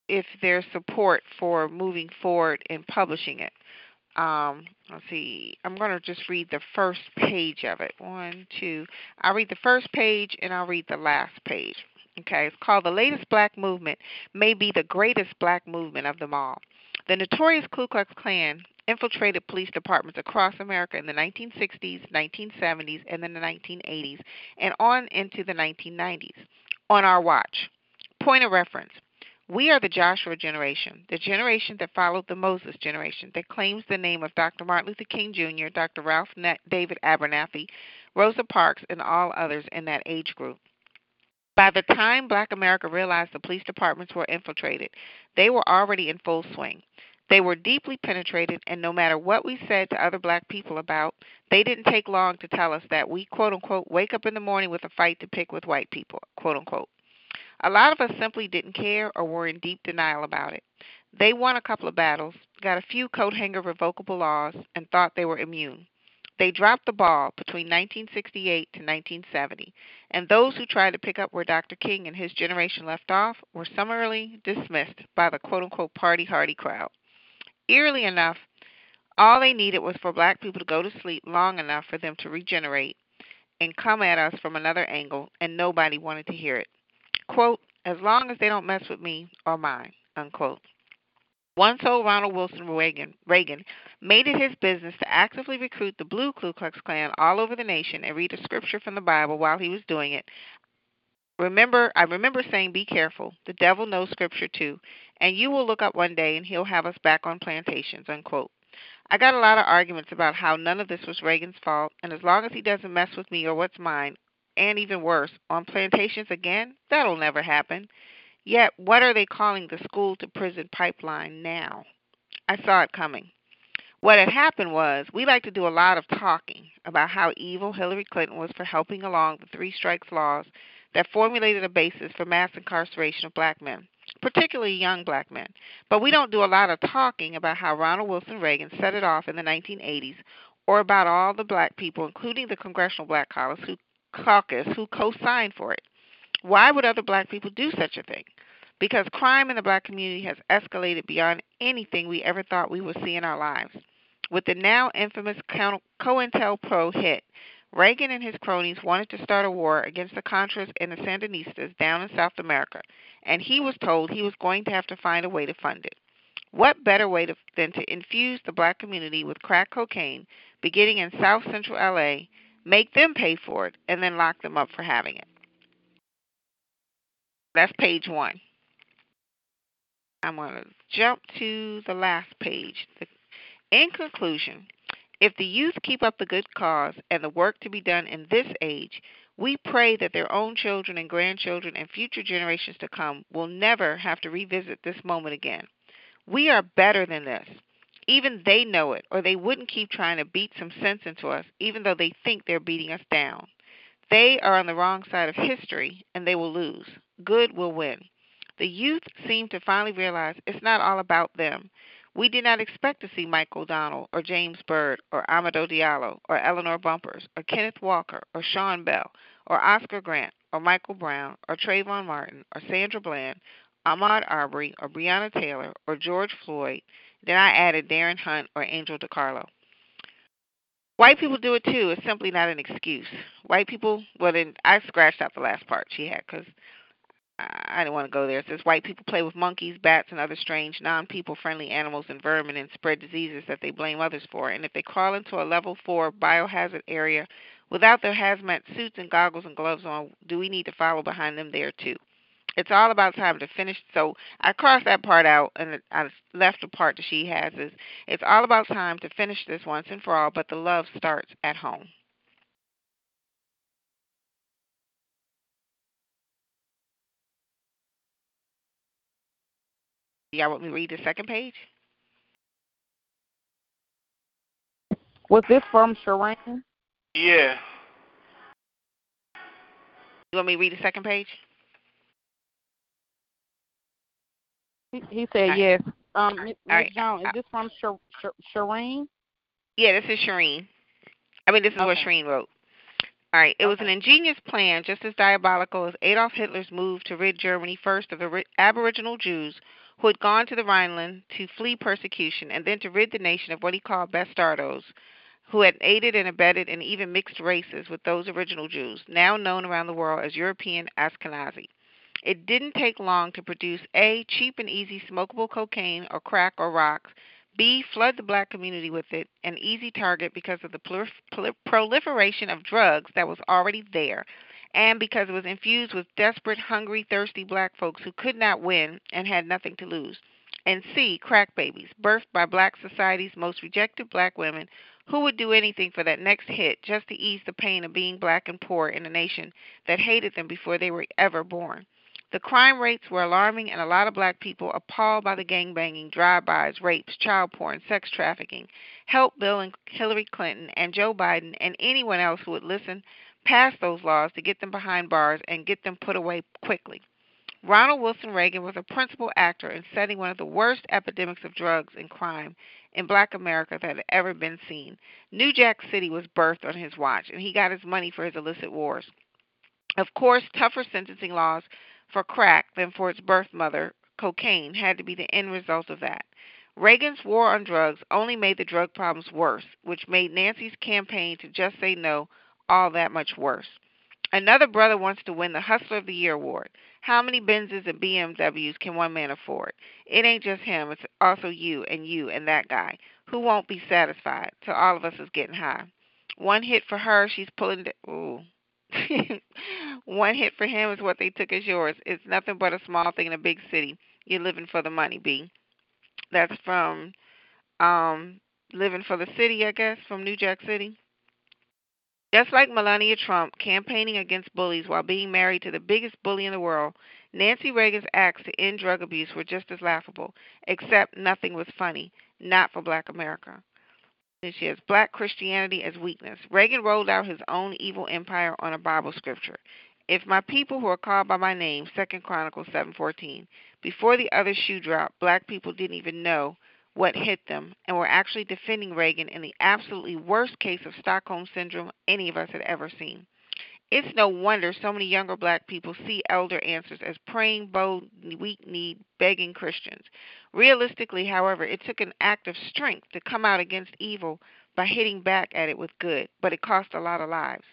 if there's support for moving forward in publishing it um, let's see, I'm going to just read the first page of it. One, two. I'll read the first page and I'll read the last page. Okay, it's called The Latest Black Movement, may be the greatest black movement of them all. The notorious Ku Klux Klan infiltrated police departments across America in the 1960s, 1970s, and then the 1980s, and on into the 1990s. On our watch. Point of reference we are the Joshua generation, the generation that followed the Moses generation, that claims the name of Dr. Martin Luther King Jr., Dr. Ralph David Abernathy, Rosa Parks, and all others in that age group. By the time black America realized the police departments were infiltrated, they were already in full swing. They were deeply penetrated, and no matter what we said to other black people about, they didn't take long to tell us that we, quote unquote, wake up in the morning with a fight to pick with white people, quote unquote. A lot of us simply didn't care or were in deep denial about it. They won a couple of battles, got a few coat hanger revocable laws, and thought they were immune. They dropped the ball between 1968 to 1970, and those who tried to pick up where Dr. King and his generation left off were summarily dismissed by the quote unquote party hardy crowd. Eerily enough, all they needed was for black people to go to sleep long enough for them to regenerate and come at us from another angle, and nobody wanted to hear it. Quote, as long as they don't mess with me or mine, unquote. One told Ronald Wilson Reagan, Reagan made it his business to actively recruit the blue Ku Klux Klan all over the nation and read a scripture from the Bible while he was doing it. Remember, I remember saying, "Be careful. The devil knows scripture too, and you will look up one day and he'll have us back on plantations." Unquote. I got a lot of arguments about how none of this was Reagan's fault, and as long as he doesn't mess with me or what's mine, and even worse, on plantations again, that'll never happen. Yet, what are they calling the school to prison pipeline now? I saw it coming. What had happened was we like to do a lot of talking about how evil Hillary Clinton was for helping along the three strikes laws that formulated a basis for mass incarceration of black men particularly young black men. But we don't do a lot of talking about how Ronald Wilson Reagan set it off in the 1980s or about all the black people, including the Congressional Black Caucus, who, caucus, who co-signed for it. Why would other black people do such a thing? Because crime in the black community has escalated beyond anything we ever thought we would see in our lives. With the now infamous COINTELPRO hit, Reagan and his cronies wanted to start a war against the Contras and the Sandinistas down in South America, and he was told he was going to have to find a way to fund it. What better way to, than to infuse the black community with crack cocaine, beginning in South Central LA, make them pay for it, and then lock them up for having it? That's page one. I'm going to jump to the last page. In conclusion, if the youth keep up the good cause and the work to be done in this age, we pray that their own children and grandchildren and future generations to come will never have to revisit this moment again. We are better than this. Even they know it, or they wouldn't keep trying to beat some sense into us, even though they think they're beating us down. They are on the wrong side of history, and they will lose. Good will win. The youth seem to finally realize it's not all about them. We did not expect to see Mike O'Donnell or James Byrd or Amadou Diallo or Eleanor Bumpers or Kenneth Walker or Sean Bell or Oscar Grant or Michael Brown or Trayvon Martin or Sandra Bland, Ahmaud Arbery or Breonna Taylor or George Floyd. Then I added Darren Hunt or Angel DiCarlo. White people do it too. It's simply not an excuse. White people, well, then I scratched out the last part she had because I didn't want to go there. It says white people play with monkeys, bats, and other strange, non people friendly animals and vermin and spread diseases that they blame others for. And if they crawl into a level four biohazard area without their hazmat suits and goggles and gloves on, do we need to follow behind them there too? It's all about time to finish. So I crossed that part out and I left the part that she has is it's all about time to finish this once and for all, but the love starts at home. Y'all want me to read the second page? Was this from Shireen? Yeah. You want me to read the second page? He, he said right. yes. Um, Ms. right. Jones, is this from Shir- Shir- Shireen? Yeah, this is Shireen. I mean, this is what Shireen wrote. All right. It was an ingenious plan, just as diabolical as Adolf Hitler's move to rid Germany first of the Aboriginal Jews who had gone to the Rhineland to flee persecution, and then to rid the nation of what he called bastardos, who had aided and abetted and even mixed races with those original Jews, now known around the world as European Ashkenazi. It didn't take long to produce A, cheap and easy smokable cocaine or crack or rocks, B, flood the black community with it, an easy target because of the prolif- prol- proliferation of drugs that was already there, and because it was infused with desperate, hungry, thirsty black folks who could not win and had nothing to lose. And C, crack babies, birthed by black society's most rejected black women who would do anything for that next hit just to ease the pain of being black and poor in a nation that hated them before they were ever born. The crime rates were alarming, and a lot of black people, appalled by the gangbanging, drive-bys, rapes, child porn, sex trafficking, helped Bill and Hillary Clinton and Joe Biden and anyone else who would listen pass those laws to get them behind bars and get them put away quickly. Ronald Wilson Reagan was a principal actor in setting one of the worst epidemics of drugs and crime in black America that had ever been seen. New Jack City was birthed on his watch, and he got his money for his illicit wars. Of course, tougher sentencing laws for crack than for its birth mother, cocaine, had to be the end result of that. Reagan's war on drugs only made the drug problems worse, which made Nancy's campaign to just say no all that much worse. Another brother wants to win the Hustler of the Year award. How many Benzes and BMWs can one man afford? It ain't just him, it's also you and you and that guy who won't be satisfied till all of us is getting high. One hit for her, she's pulling. The, ooh. One hit for him is what they took as yours. It's nothing but a small thing in a big city. You're living for the money, B. That's from um Living for the City, I guess, from New Jack City. Just like Melania Trump campaigning against bullies while being married to the biggest bully in the world, Nancy Reagan's acts to end drug abuse were just as laughable, except nothing was funny, not for black America. She has black Christianity as weakness. Reagan rolled out his own evil empire on a Bible scripture. If my people who are called by my name, Second Chronicles seven fourteen, before the other shoe dropped, black people didn't even know what hit them and were actually defending Reagan in the absolutely worst case of Stockholm Syndrome any of us had ever seen. It's no wonder so many younger black people see elder answers as praying, bold, weak kneed, begging Christians. Realistically, however, it took an act of strength to come out against evil by hitting back at it with good, but it cost a lot of lives.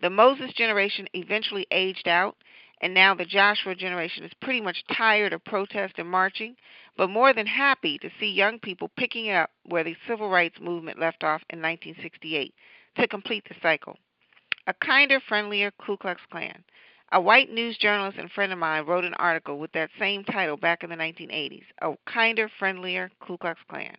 The Moses generation eventually aged out, and now the Joshua generation is pretty much tired of protest and marching, but more than happy to see young people picking up where the civil rights movement left off in 1968 to complete the cycle. A kinder, friendlier Ku Klux Klan. A white news journalist and friend of mine wrote an article with that same title back in the 1980s A Kinder, Friendlier Ku Klux Klan.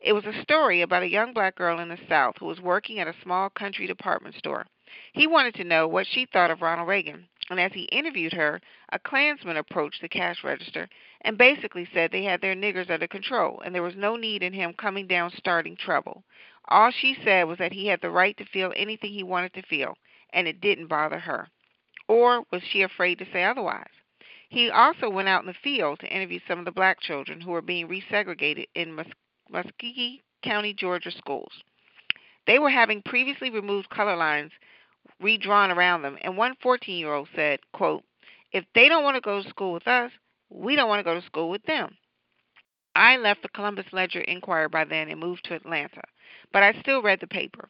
It was a story about a young black girl in the South who was working at a small country department store. He wanted to know what she thought of Ronald Reagan, and as he interviewed her, a Klansman approached the cash register and basically said they had their niggers under control and there was no need in him coming down starting trouble. All she said was that he had the right to feel anything he wanted to feel, and it didn't bother her. Or was she afraid to say otherwise? He also went out in the field to interview some of the black children who were being resegregated in Mus- Muscogee County, Georgia schools. They were having previously removed color lines redrawn around them, and one 14 year old said, quote, If they don't want to go to school with us, we don't want to go to school with them. I left the Columbus Ledger Enquirer by then and moved to Atlanta, but I still read the paper.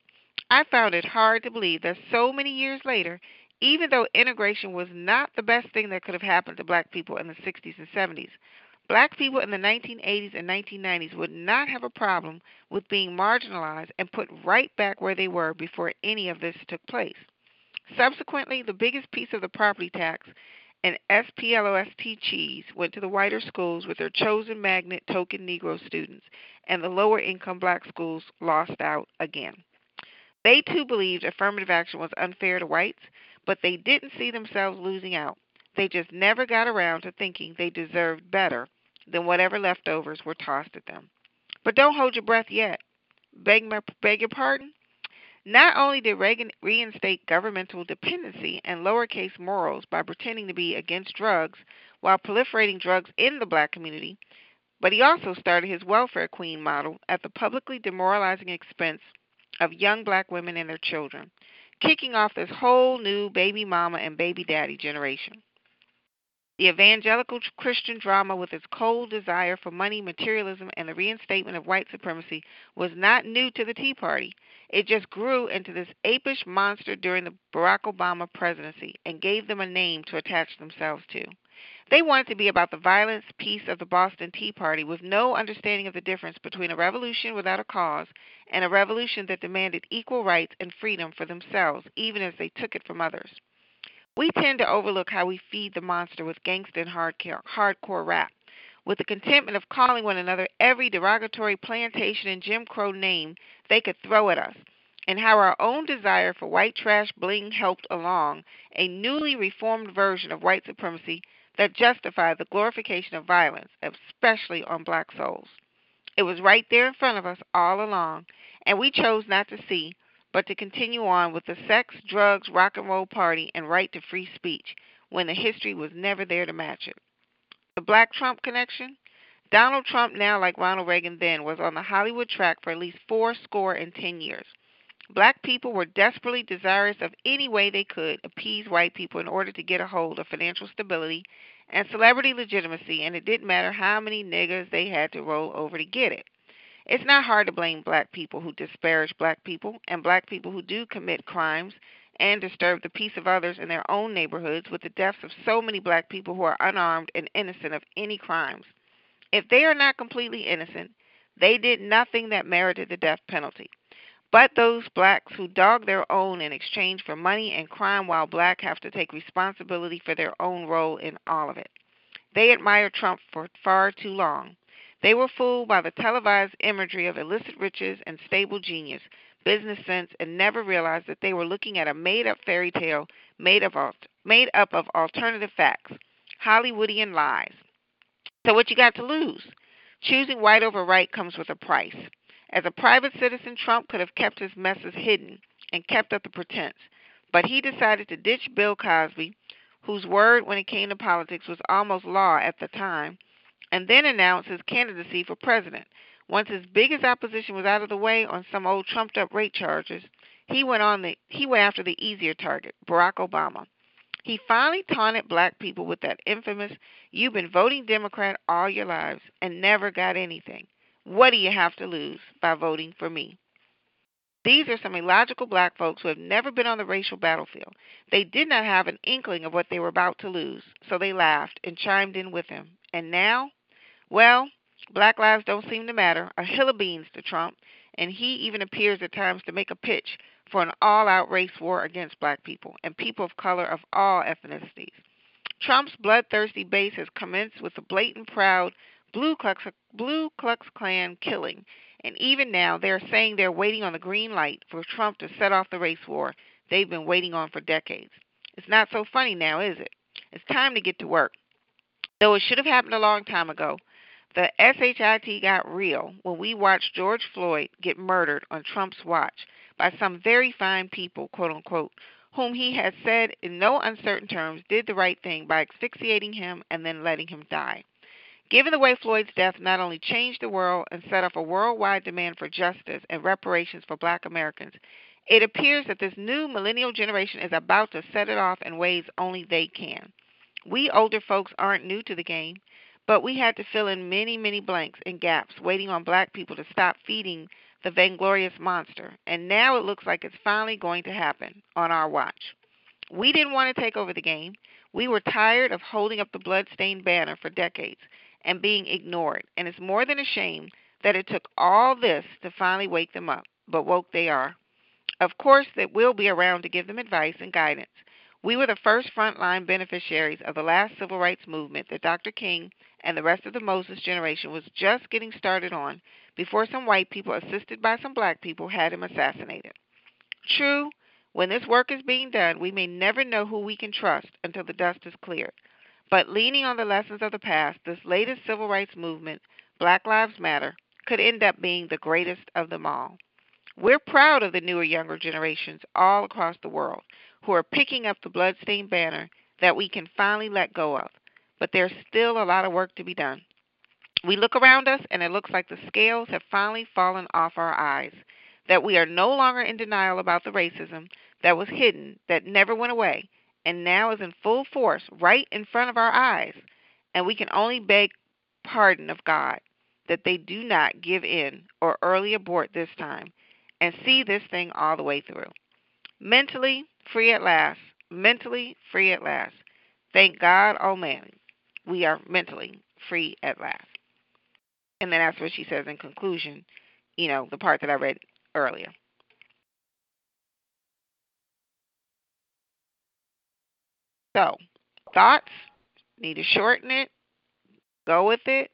I found it hard to believe that so many years later, even though integration was not the best thing that could have happened to black people in the 60s and 70s, black people in the 1980s and 1990s would not have a problem with being marginalized and put right back where they were before any of this took place. Subsequently, the biggest piece of the property tax and SPLOST cheese went to the whiter schools with their chosen magnet token Negro students, and the lower income black schools lost out again. They too believed affirmative action was unfair to whites, but they didn't see themselves losing out. They just never got around to thinking they deserved better than whatever leftovers were tossed at them. But don't hold your breath yet. Beg, my, beg your pardon? Not only did Reagan reinstate governmental dependency and lowercase morals by pretending to be against drugs while proliferating drugs in the black community, but he also started his welfare queen model at the publicly demoralizing expense of young black women and their children, kicking off this whole new baby mama and baby daddy generation. The evangelical Christian drama, with its cold desire for money, materialism, and the reinstatement of white supremacy, was not new to the Tea Party. It just grew into this apish monster during the Barack Obama presidency and gave them a name to attach themselves to. They wanted to be about the violence peace of the Boston Tea Party with no understanding of the difference between a revolution without a cause and a revolution that demanded equal rights and freedom for themselves, even as they took it from others. We tend to overlook how we feed the monster with gangsta and hardcore, hardcore rap, with the contentment of calling one another every derogatory plantation and Jim Crow name they could throw at us, and how our own desire for white trash bling helped along a newly reformed version of white supremacy that justified the glorification of violence, especially on black souls. It was right there in front of us all along, and we chose not to see but to continue on with the sex, drugs, rock and roll party, and right to free speech, when the history was never there to match it. The Black Trump connection? Donald Trump, now like Ronald Reagan then, was on the Hollywood track for at least four score and ten years. Black people were desperately desirous of any way they could appease white people in order to get a hold of financial stability and celebrity legitimacy, and it didn't matter how many niggas they had to roll over to get it. It's not hard to blame black people who disparage black people and black people who do commit crimes and disturb the peace of others in their own neighborhoods with the deaths of so many black people who are unarmed and innocent of any crimes. If they are not completely innocent, they did nothing that merited the death penalty. But those blacks who dog their own in exchange for money and crime while black have to take responsibility for their own role in all of it. They admire Trump for far too long. They were fooled by the televised imagery of illicit riches and stable genius, business sense, and never realized that they were looking at a made up fairy tale made, of, made up of alternative facts, Hollywoodian lies. So, what you got to lose? Choosing white over right comes with a price. As a private citizen, Trump could have kept his messes hidden and kept up the pretense, but he decided to ditch Bill Cosby, whose word when it came to politics was almost law at the time, and then announced his candidacy for president. Once his biggest opposition was out of the way on some old trumped up rate charges, he went on the he went after the easier target, Barack Obama. He finally taunted black people with that infamous you've been voting Democrat all your lives and never got anything. What do you have to lose by voting for me? These are some illogical black folks who have never been on the racial battlefield. They did not have an inkling of what they were about to lose, so they laughed and chimed in with him. And now well, black lives don't seem to matter, a hill of beans to Trump, and he even appears at times to make a pitch for an all out race war against black people and people of color of all ethnicities. Trump's bloodthirsty base has commenced with the blatant, proud Blue Klux, Blue Klux Klan killing, and even now they're saying they're waiting on the green light for Trump to set off the race war they've been waiting on for decades. It's not so funny now, is it? It's time to get to work. Though it should have happened a long time ago, the SHIT got real when we watched George Floyd get murdered on Trump's watch by some very fine people, quote unquote, whom he had said in no uncertain terms did the right thing by asphyxiating him and then letting him die. Given the way Floyd's death not only changed the world and set off a worldwide demand for justice and reparations for black Americans, it appears that this new millennial generation is about to set it off in ways only they can. We older folks aren't new to the game. But we had to fill in many, many blanks and gaps, waiting on black people to stop feeding the vainglorious monster. And now it looks like it's finally going to happen on our watch. We didn't want to take over the game. We were tired of holding up the blood-stained banner for decades and being ignored. And it's more than a shame that it took all this to finally wake them up. But woke they are. Of course, that we'll be around to give them advice and guidance. We were the first frontline beneficiaries of the last civil rights movement that Dr. King and the rest of the Moses generation was just getting started on before some white people, assisted by some black people, had him assassinated. True, when this work is being done, we may never know who we can trust until the dust is cleared. But leaning on the lessons of the past, this latest civil rights movement, Black Lives Matter, could end up being the greatest of them all. We're proud of the newer, younger generations all across the world who are picking up the bloodstained banner that we can finally let go of but there's still a lot of work to be done. We look around us, and it looks like the scales have finally fallen off our eyes, that we are no longer in denial about the racism that was hidden, that never went away, and now is in full force right in front of our eyes. And we can only beg pardon of God that they do not give in or early abort this time and see this thing all the way through. Mentally free at last. Mentally free at last. Thank God oh Almighty we are mentally free at last. And then that's what she says in conclusion, you know, the part that I read earlier. So, thoughts? Need to shorten it, go with it,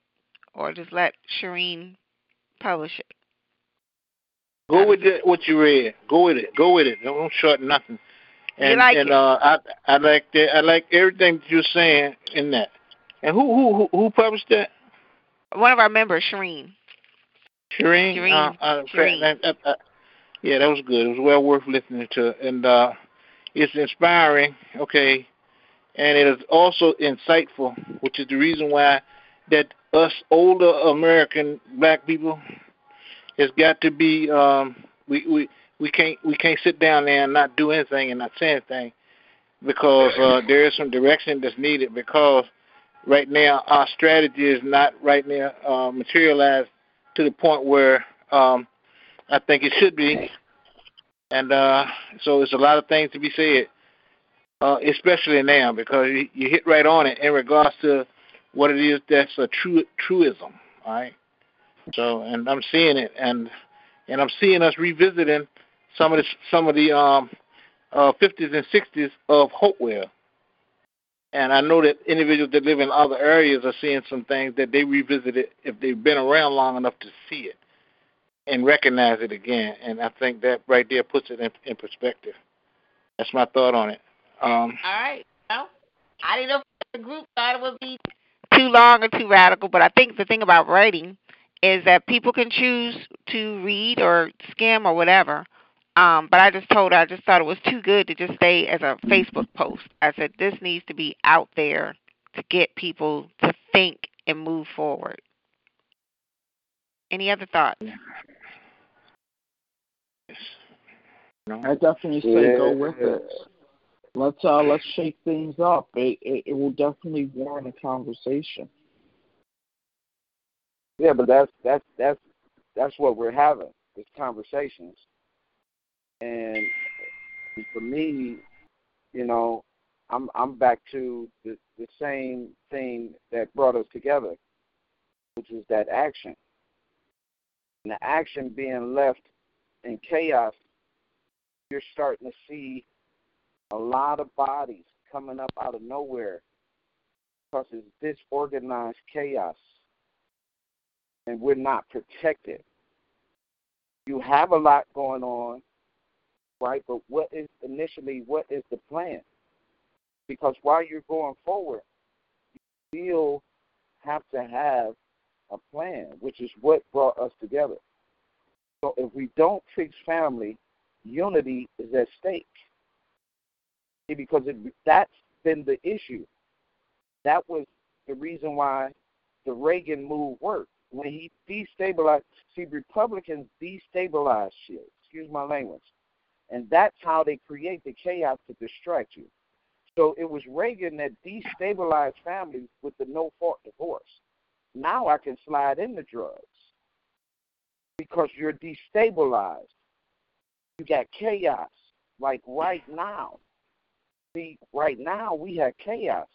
or just let Shireen publish it? Go with it, what you read. Go with it. Go with it. Don't shorten nothing. And, you like and it. uh, I I like that. I like everything that you're saying in that. And who who who published that? One of our members, Shireen. Shireen. Shireen. Uh, uh, Shireen. uh, uh, yeah, that was good. It was well worth listening to, and uh, it's inspiring. Okay, and it is also insightful, which is the reason why that us older American black people has got to be um, we we we can't we can't sit down there and not do anything and not say anything because uh, there is some direction that's needed because right now our strategy is not right now uh, materialized to the point where um, I think it should be, and uh, so there's a lot of things to be said, uh, especially now because you, you hit right on it in regards to what it is that's a true truism, right? So, and I'm seeing it, and and I'm seeing us revisiting some of the some of the um, uh, 50s and 60s of Hopewell. And I know that individuals that live in other areas are seeing some things that they revisited if they've been around long enough to see it and recognize it again. And I think that right there puts it in, in perspective. That's my thought on it. Um, All right. Well, I didn't know if the group thought it would be too long or too radical, but I think the thing about writing is that people can choose to read or skim or whatever. Um, but I just told her I just thought it was too good to just stay as a Facebook post. I said this needs to be out there to get people to think and move forward. Any other thoughts? I definitely say go with it. Let's uh let's shake things up. It, it it will definitely warrant a conversation. Yeah, but that's that's that's that's what we're having. Is conversations. And for me, you know, I'm I'm back to the the same thing that brought us together, which is that action. And the action being left in chaos, you're starting to see a lot of bodies coming up out of nowhere because it's disorganized chaos and we're not protected. You have a lot going on, right? But what is initially what is the plan? Because while you're going forward, you still have to have a plan, which is what brought us together. So if we don't fix family, unity is at stake. Because it, that's been the issue. That was the reason why the Reagan move worked. When he destabilized, see, Republicans destabilize shit. Excuse my language. And that's how they create the chaos to distract you. So it was Reagan that destabilized families with the no fault divorce. Now I can slide into drugs because you're destabilized. You got chaos. Like right now. See, right now we have chaos.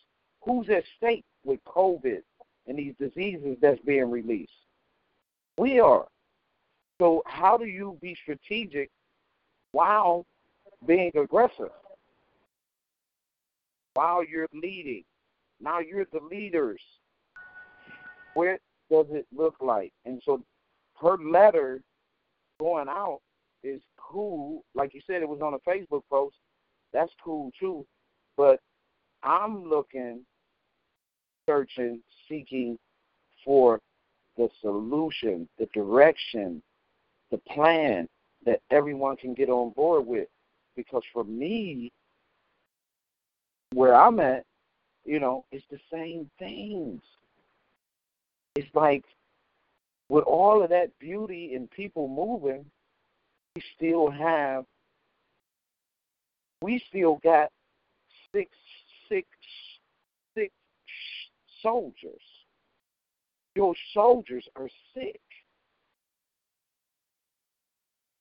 Who's at stake with COVID and these diseases that's being released? We are. So how do you be strategic while being aggressive? While you're leading. Now you're the leaders. What does it look like? And so her letter going out is cool. Like you said, it was on a Facebook post. That's cool too. But I'm looking, searching, seeking for the solution, the direction, the plan that everyone can get on board with. Because for me, where I'm at, you know, it's the same things. It's like with all of that beauty and people moving, we still have we still got six six six soldiers. Your soldiers are sick.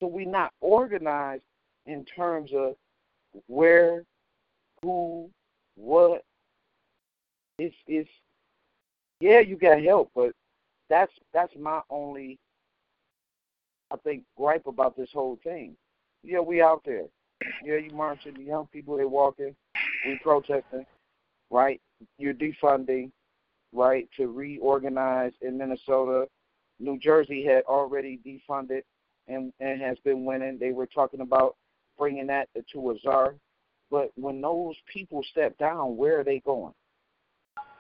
So we're not organized in terms of where, who, what. It's it's yeah, you got help, but that's that's my only I think gripe about this whole thing. Yeah, we out there. Yeah, you marching, the young people they walking, we protesting, right? You're defunding, right, to reorganize in Minnesota. New Jersey had already defunded and and has been winning. They were talking about bringing that to a czar, but when those people step down, where are they going?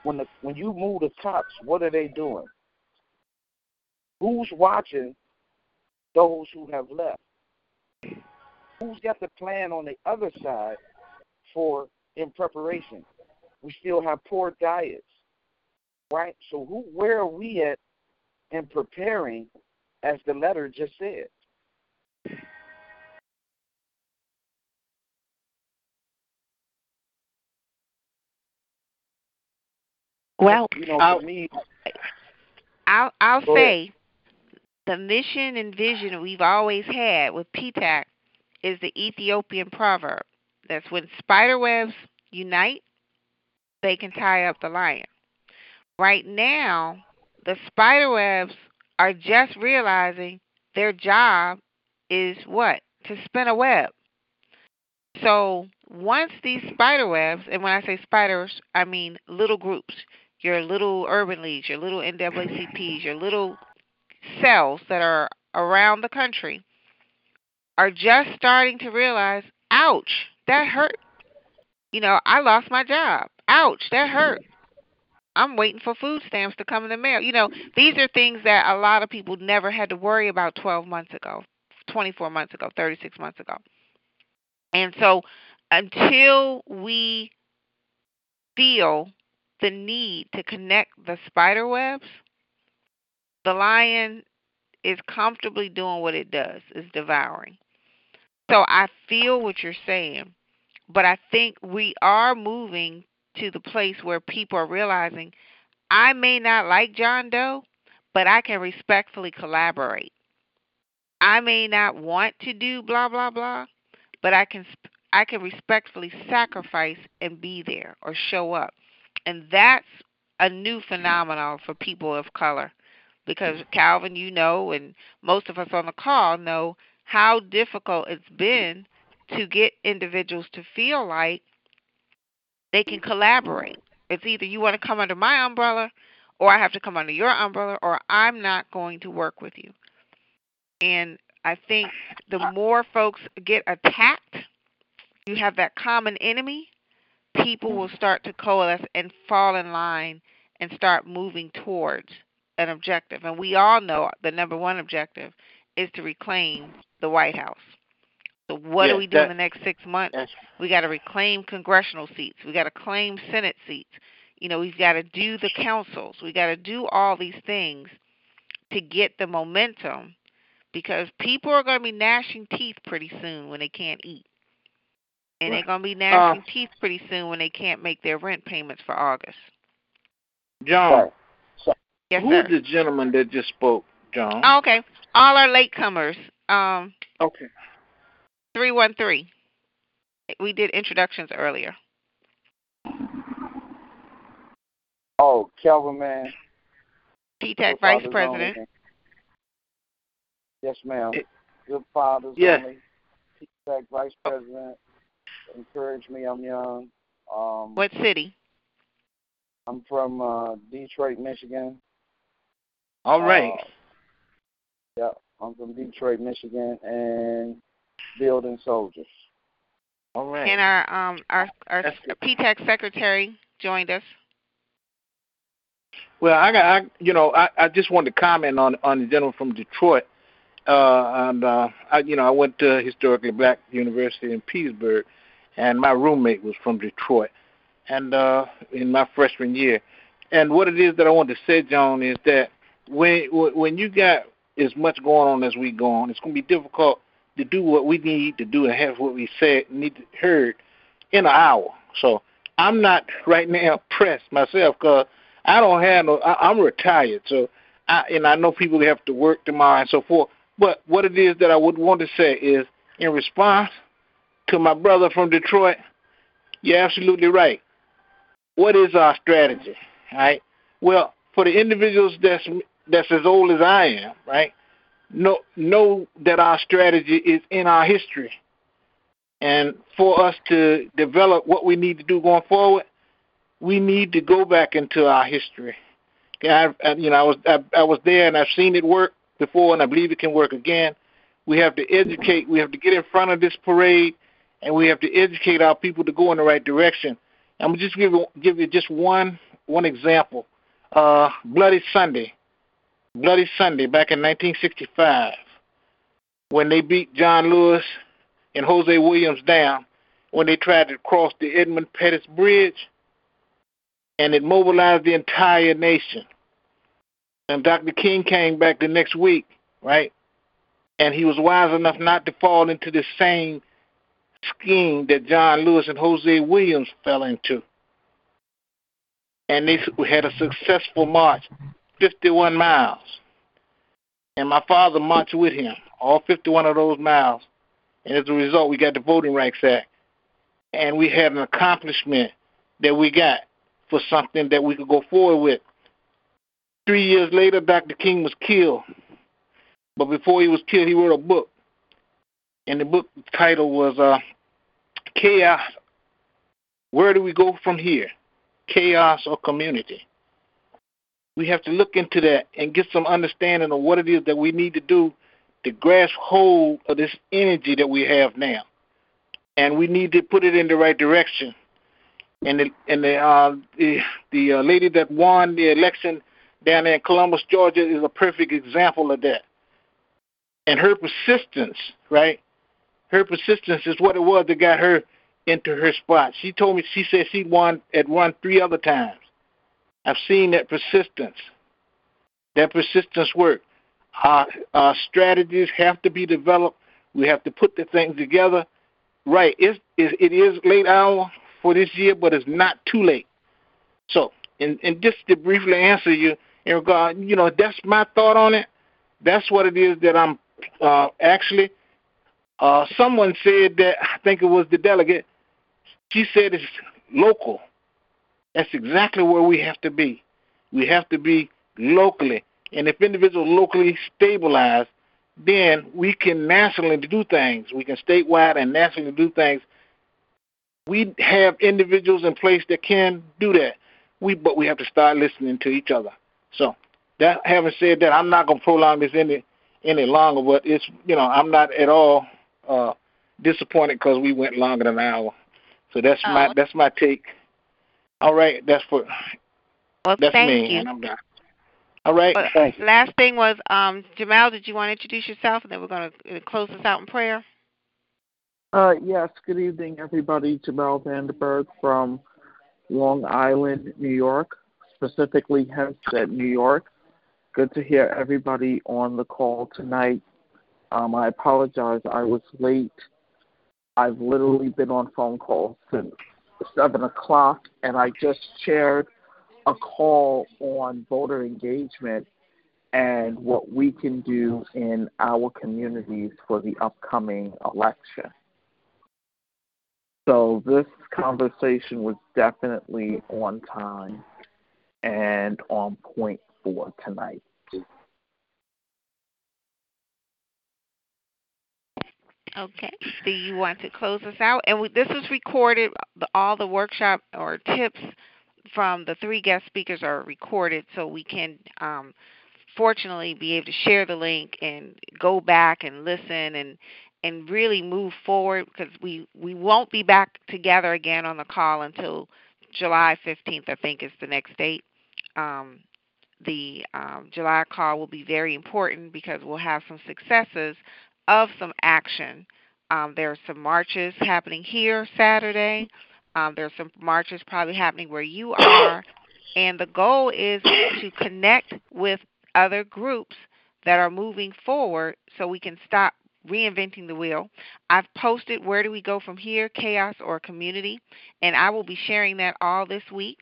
When the when you move the cops, what are they doing? Who's watching those who have left? Who's got the plan on the other side for in preparation? We still have poor diets, right? So who, where are we at in preparing, as the letter just said? Well, you know, I'll, uh, me, I'll I'll say the mission and vision we've always had with PTAC is the Ethiopian proverb. That's when spider webs unite, they can tie up the lion. Right now, the spider webs are just realizing their job is what? To spin a web. So once these spider webs, and when I say spiders, I mean little groups, your little urban leagues, your little NAACPs, your little cells that are around the country are just starting to realize, ouch, that hurt. You know, I lost my job. Ouch, that hurt. I'm waiting for food stamps to come in the mail. You know, these are things that a lot of people never had to worry about 12 months ago, 24 months ago, 36 months ago. And so until we feel the need to connect the spider webs, the lion is comfortably doing what it does, is devouring. So I feel what you're saying, but I think we are moving to the place where people are realizing I may not like John Doe, but I can respectfully collaborate. I may not want to do blah blah blah, but I can I can respectfully sacrifice and be there or show up. And that's a new phenomenon for people of color because Calvin, you know, and most of us on the call know how difficult it's been to get individuals to feel like they can collaborate. It's either you want to come under my umbrella or I have to come under your umbrella or I'm not going to work with you. And I think the more folks get attacked, you have that common enemy, people will mm-hmm. start to coalesce and fall in line and start moving towards an objective. And we all know the number one objective is to reclaim the White House. So what do we do that, in the next six months? We got to reclaim congressional seats. We got to claim Senate seats. You know, we've got to do the councils. We got to do all these things to get the momentum because people are going to be gnashing teeth pretty soon when they can't eat. And right. they're going to be gnashing uh, teeth pretty soon when they can't make their rent payments for August. John, yes, who sir. is the gentleman that just spoke, John? Oh, okay. All our latecomers. Um, okay. 313. We did introductions earlier. Oh, Kelvin, man. PETAC Vice President. Only. Yes, ma'am. Good fathers yes. only. PETAC Vice President. Encourage me. I'm young. Um, what city? I'm from uh, Detroit, Michigan. All right. Uh, yeah, I'm from Detroit, Michigan, and building soldiers. All right. And our um our our PETAC secretary joined us. Well, I got, I, you know, I, I just wanted to comment on on the gentleman from Detroit, uh, and uh, I, you know, I went to historically black university in Petersburg, and my roommate was from Detroit, and uh, in my freshman year, and what it is that I want to say, John, is that when when you got as much going on as we go on, it's going to be difficult to do what we need to do and have what we said need to heard in an hour. So I'm not right now pressed myself because I don't have no. I, I'm retired, so I and I know people have to work tomorrow and so forth. But what it is that I would want to say is, in response to my brother from Detroit, you're absolutely right. What is our strategy, right? Well, for the individuals that's that's as old as I am, right? Know know that our strategy is in our history, and for us to develop what we need to do going forward, we need to go back into our history. I, I, you know, I was I, I was there and I've seen it work before, and I believe it can work again. We have to educate. We have to get in front of this parade, and we have to educate our people to go in the right direction. I'm gonna just give you, give you just one one example. Uh, Bloody Sunday, Bloody Sunday back in 1965, when they beat John Lewis and Hosea Williams down when they tried to cross the Edmund Pettus Bridge and it mobilized the entire nation. And Dr. King came back the next week, right? And he was wise enough not to fall into the same scheme that John Lewis and Hosea Williams fell into. And they had a successful march, 51 miles. And my father marched with him, all 51 of those miles. And as a result, we got the Voting Rights Act. And we had an accomplishment that we got for something that we could go forward with. Three years later, Dr. King was killed. But before he was killed, he wrote a book. And the book title was uh, Chaos. Where do we go from here? Chaos or community? We have to look into that and get some understanding of what it is that we need to do to grasp hold of this energy that we have now. And we need to put it in the right direction. And the and the uh, the, the uh, lady that won the election down there in Columbus, Georgia, is a perfect example of that. And her persistence, right? Her persistence is what it was that got her into her spot. She told me she said she won had won three other times. I've seen that persistence. That persistence work. Our, our strategies have to be developed. We have to put the things together. Right. It's, it is late hour for this year, but it's not too late. So, and, and just to briefly answer you you know, that's my thought on it. That's what it is that I'm uh, actually. Uh, someone said that I think it was the delegate. She said it's local. That's exactly where we have to be. We have to be locally. And if individuals locally stabilize, then we can nationally do things. We can statewide and nationally do things. We have individuals in place that can do that. We but we have to start listening to each other. So that having said that, I'm not gonna prolong this any any longer. But it's you know I'm not at all uh, disappointed because we went longer than an hour. So that's oh. my that's my take. All right, that's for well, that's thank me, you. and I'm done. All right. Thank you. Last thing was, um, Jamal, did you want to introduce yourself, and then we're going to close this out in prayer. Uh, yes. Good evening, everybody. Jamal Vanderberg from Long Island, New York, specifically Hempstead, New York. Good to hear everybody on the call tonight. Um, I apologize. I was late. I've literally been on phone calls since seven o'clock, and I just shared a call on voter engagement and what we can do in our communities for the upcoming election. So this conversation was definitely on time and on point for tonight. Okay. Do you want to close us out? And we, this is recorded. All the workshop or tips from the three guest speakers are recorded, so we can, um, fortunately, be able to share the link and go back and listen and and really move forward because we we won't be back together again on the call until July 15th. I think is the next date. Um, the um, July call will be very important because we'll have some successes of some action. Um, there are some marches happening here Saturday. Um, are some marches probably happening where you are, and the goal is to connect with other groups that are moving forward so we can stop reinventing the wheel. I've posted where do we go from here, chaos or community, and I will be sharing that all this week,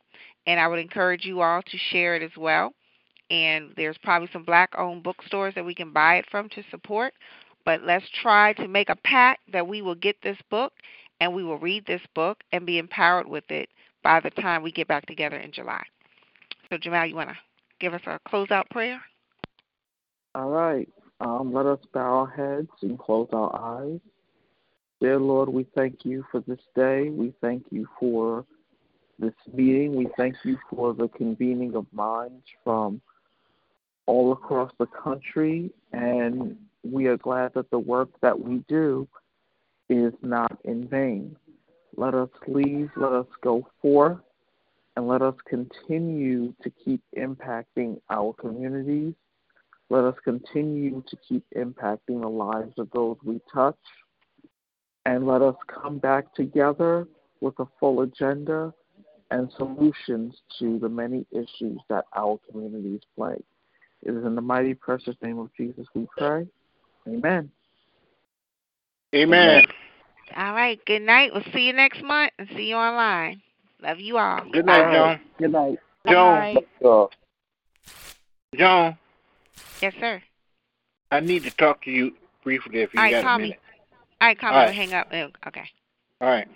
and I would encourage you all to share it as well. And there's probably some black owned bookstores that we can buy it from to support. But let's try to make a pact that we will get this book and we will read this book and be empowered with it by the time we get back together in July. So, Jamal, you want to give us a closeout prayer? All right. Um, let us bow our heads and close our eyes. Dear Lord, we thank you for this day. We thank you for this meeting. We thank you for the convening of minds from all across the country. And we are glad that the work that we do is not in vain. Let us leave, let us go forth, and let us continue to keep impacting our communities. Let us continue to keep impacting the lives of those we touch. And let us come back together with a full agenda and solutions to the many issues that our communities plague. It is in the mighty, precious name of Jesus we pray. Amen. Amen. All right. Good night. We'll see you next month and see you online. Love you all. Good night, Joan. Good night. Joan. Bye. So, Joan, Yes, sir. I need to talk to you briefly if you All right, got call a me. minute. All right, call All me. right. We'll hang up. Oh, okay. All right.